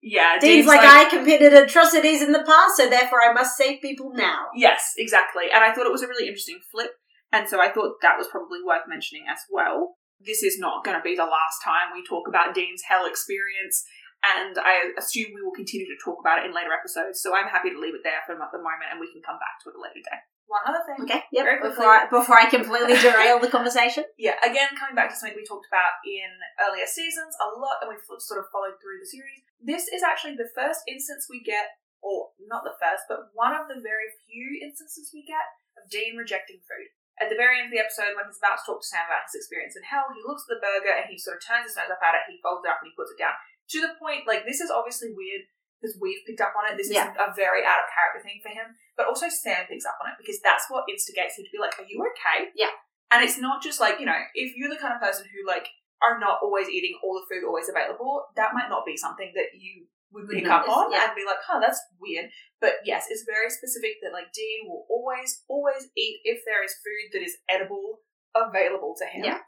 yeah, Dean's, like, I committed atrocities in the past, so therefore I must save people now. Yes, exactly. And I thought it was a really interesting flip. And so I thought that was probably worth mentioning as well. This is not going to be the last time we talk about Dean's hell experience. And I assume we will continue to talk about it in later episodes. So I'm happy to leave it there for the moment and we can come back to it a later day. One other thing. Okay, yep. Very Before. I, before I completely derail the conversation. Yeah, again, coming back to something we talked about in earlier seasons a lot, and we've sort of followed through the series. This is actually the first instance we get, or not the first, but one of the very few instances we get of Dean rejecting food. At the very end of the episode, when he's about to talk to Sam about his experience in hell, he looks at the burger and he sort of turns his nose up at it, he folds it up and he puts it down. To the point, like, this is obviously weird because we've picked up on it. This Yeah. is a very out of character thing for him. But also Sam picks up on it because that's what instigates him to be like, Are you okay? Yeah. And it's not just like, you know, if you're the kind of person who like are not always eating all the food always available, that might not be something that you would pick up on yeah. and be like, huh, that's weird. But yes, it's very specific that like Dean will always, always eat if there is food that is edible available to him. Yeah.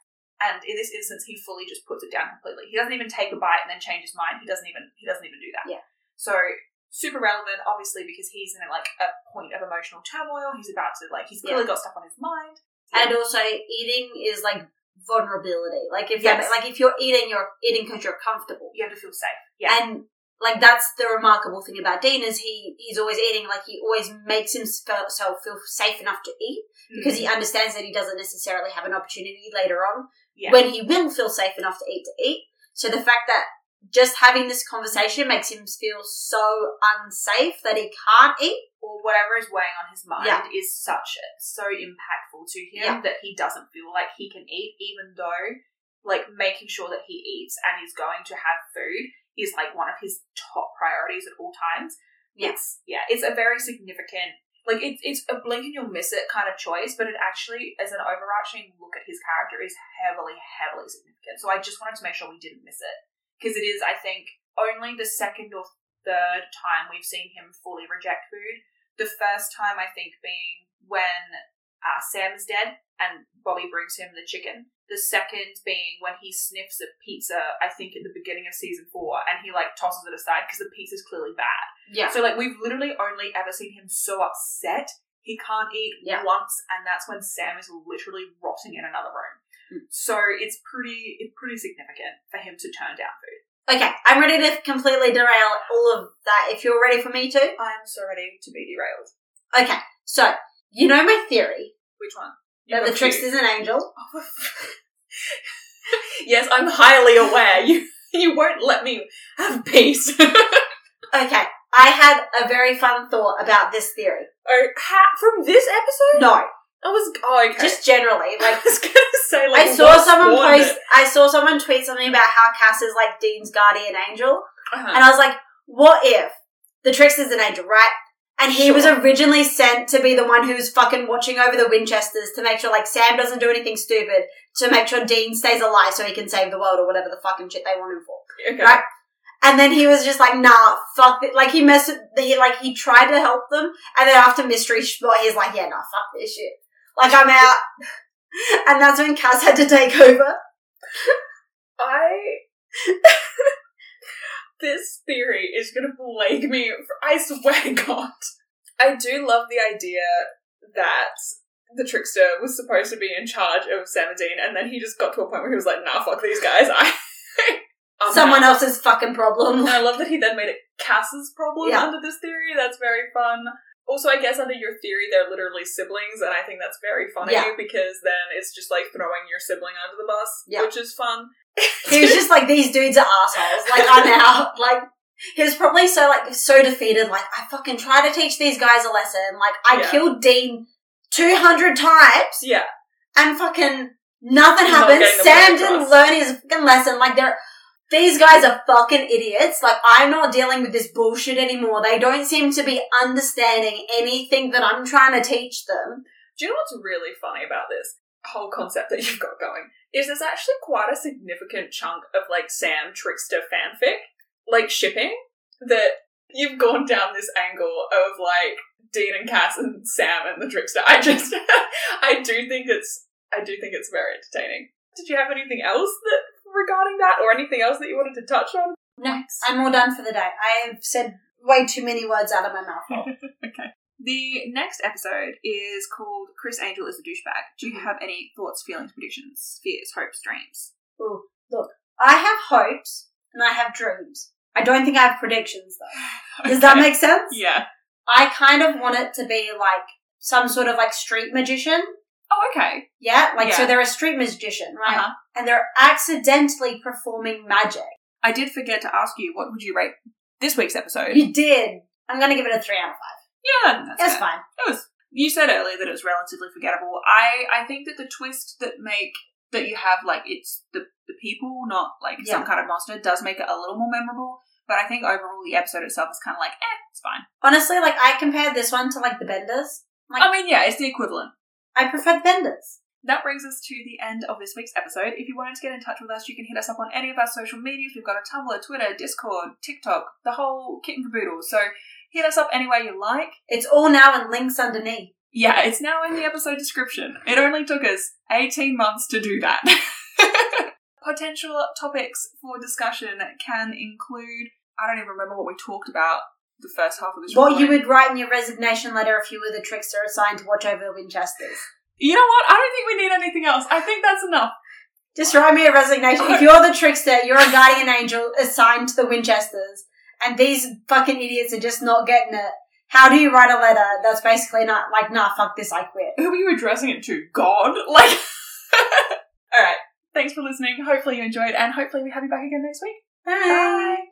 And in this instance, he fully just puts it down completely. He doesn't even take a bite and then change his mind. He doesn't even he doesn't even do that. Yeah. So super relevant, obviously, because he's in like a point of emotional turmoil. He's about to like he's clearly got stuff on his mind. And also, eating is like vulnerability. Like if Yes. you're, like if you're eating, you're eating because you're comfortable. You have to feel safe. Yeah. And like that's the remarkable thing about Dean is he he's always eating. Like he always makes himself feel safe enough to eat because he mm-hmm. understands that he doesn't necessarily have an opportunity later on yeah. when he will feel safe enough to eat to eat. So the fact that just having this conversation makes him feel so unsafe that he can't eat. or whatever is weighing on his mind Yeah. is such so impactful to him Yeah. that he doesn't feel like he can eat, even though like making sure that he eats and is going to have food is like one of his top priorities at all times. Yeah. Yeah, it's a very significant like it's it's a blink and you'll miss it kind of choice, but it actually as an overarching look at his character is heavily, heavily significant. So I just wanted to make sure we didn't miss it. Because it is, I think, only the second or third time we've seen him fully reject food. The first time, I think, being when uh, Sam's dead and Bobby brings him the chicken. The second being when he sniffs a pizza, I think, at the beginning of season four, and he like tosses it aside because the pizza's clearly bad. Yeah. So like we've literally only ever seen him so upset he can't eat Yeah. once, and that's when Sam is literally rotting in another room. Hmm. So it's pretty it's pretty significant for him to turn down food. Okay, I'm ready to completely derail all of that. If you're ready for me to. I'm so ready to be derailed. Okay, so you know my theory Which one? that You've the got a trickster few. is an angel. yes, I'm highly aware. You you won't let me have peace. Okay, I had a very fun thought about this theory. oh, ha- from this episode? No, I was oh, okay. just generally, I like was gonna say like I saw someone post. I saw someone tweet something about how Cass is like Dean's guardian angel. Uh-huh. and I was like, "What if the trickster's an angel, right?" And he was originally sent to be the one who's fucking watching over the Winchesters to make sure like Sam doesn't do anything stupid to make sure Dean stays alive so he can save the world or whatever the fucking shit they want him for. okay. right? And then he was just like, nah, fuck it. Like he messed with, he like, he tried to help them. And then after Mystery Spot, he's like, yeah, nah, fuck this shit. Like I'm out. and that's when Cass had to take over. I. this theory is gonna plague me. For, I swear to God. I do love the idea that the trickster was supposed to be in charge of Sam and Dean, and then he just got to a point where he was like, "Nah, fuck these guys." I. I'm Someone else's fucking problem. I love that he then made it Cass's problem Yeah. under this theory. That's very fun. Also, I guess under your theory, they're literally siblings, and I think that's very funny Yeah. because then it's just like throwing your sibling under the bus, Yeah. which is fun. He was just like, these dudes are assholes. Like, I'm out. Like, he was probably so, like, so defeated. Like, I fucking try to teach these guys a lesson. Like, I killed Dean 200 times yeah, and fucking nothing Not happened. Sam didn't learn his fucking lesson. Like, they're, these guys are fucking idiots. Like, I'm not dealing with this bullshit anymore. They don't seem to be understanding anything that I'm trying to teach them. Do you know what's really funny about this whole concept that you've got going? Is there's actually quite a significant chunk of like Sam trickster fanfic, like shipping, that you've gone down this angle of like Dean and Cass and Sam and the trickster. I just, I do think it's, I do think it's very entertaining. Did you have anything else that regarding that, or anything else that you wanted to touch on? No, I'm all done for the day. I've said way too many words out of my mouth. okay. The next episode is called Criss Angel is a douchebag. Do you mm-hmm. have any thoughts, feelings, predictions, fears, hopes, dreams? Ooh, look, I have hopes and I have dreams. I don't think I have predictions though. Does that make sense? Yeah. I kind of want it to be like some sort of like street magician. Oh, okay. Yeah, like so they're a street magician, right? Uh-huh. And they're accidentally performing magic. I did forget to ask you, what would you rate this week's episode? You did. I'm gonna give it a three out of five. yeah, that's fine. It was. You said earlier that it was relatively forgettable. I I think that the twist that make that you have like it's the the people, not like some kind of monster, does make it a little more memorable. But I think overall the episode itself is kind of like, eh, it's fine. Honestly, like I compared this one to like the Benders. Like I mean, yeah, it's the equivalent. I prefer the Benders. That brings us to the end of this week's episode. If you wanted to get in touch with us, you can hit us up on any of our social medias. We've got a Tumblr, Twitter, Discord, TikTok, the whole kit and caboodle. So hit us up any way you like. It's all now in links underneath. Yeah, it's now in the episode description. It only took us 18 months to do that. Potential topics for discussion can include I don't even remember what we talked about the first half of this What you would write in your resignation letter if you were the trickster assigned to watch over the Winchesters. You know what? I don't think we need anything else. I think that's enough. Just write me a resignation. If you're the trickster, you're a guardian angel assigned to the Winchesters, and these fucking idiots are just not getting it. How do you write a letter that's basically not like, nah, fuck this, I quit? Who are you addressing it to? God? Like Alright. Thanks for listening. Hopefully you enjoyed and hopefully we have you back again next week. Bye. Bye.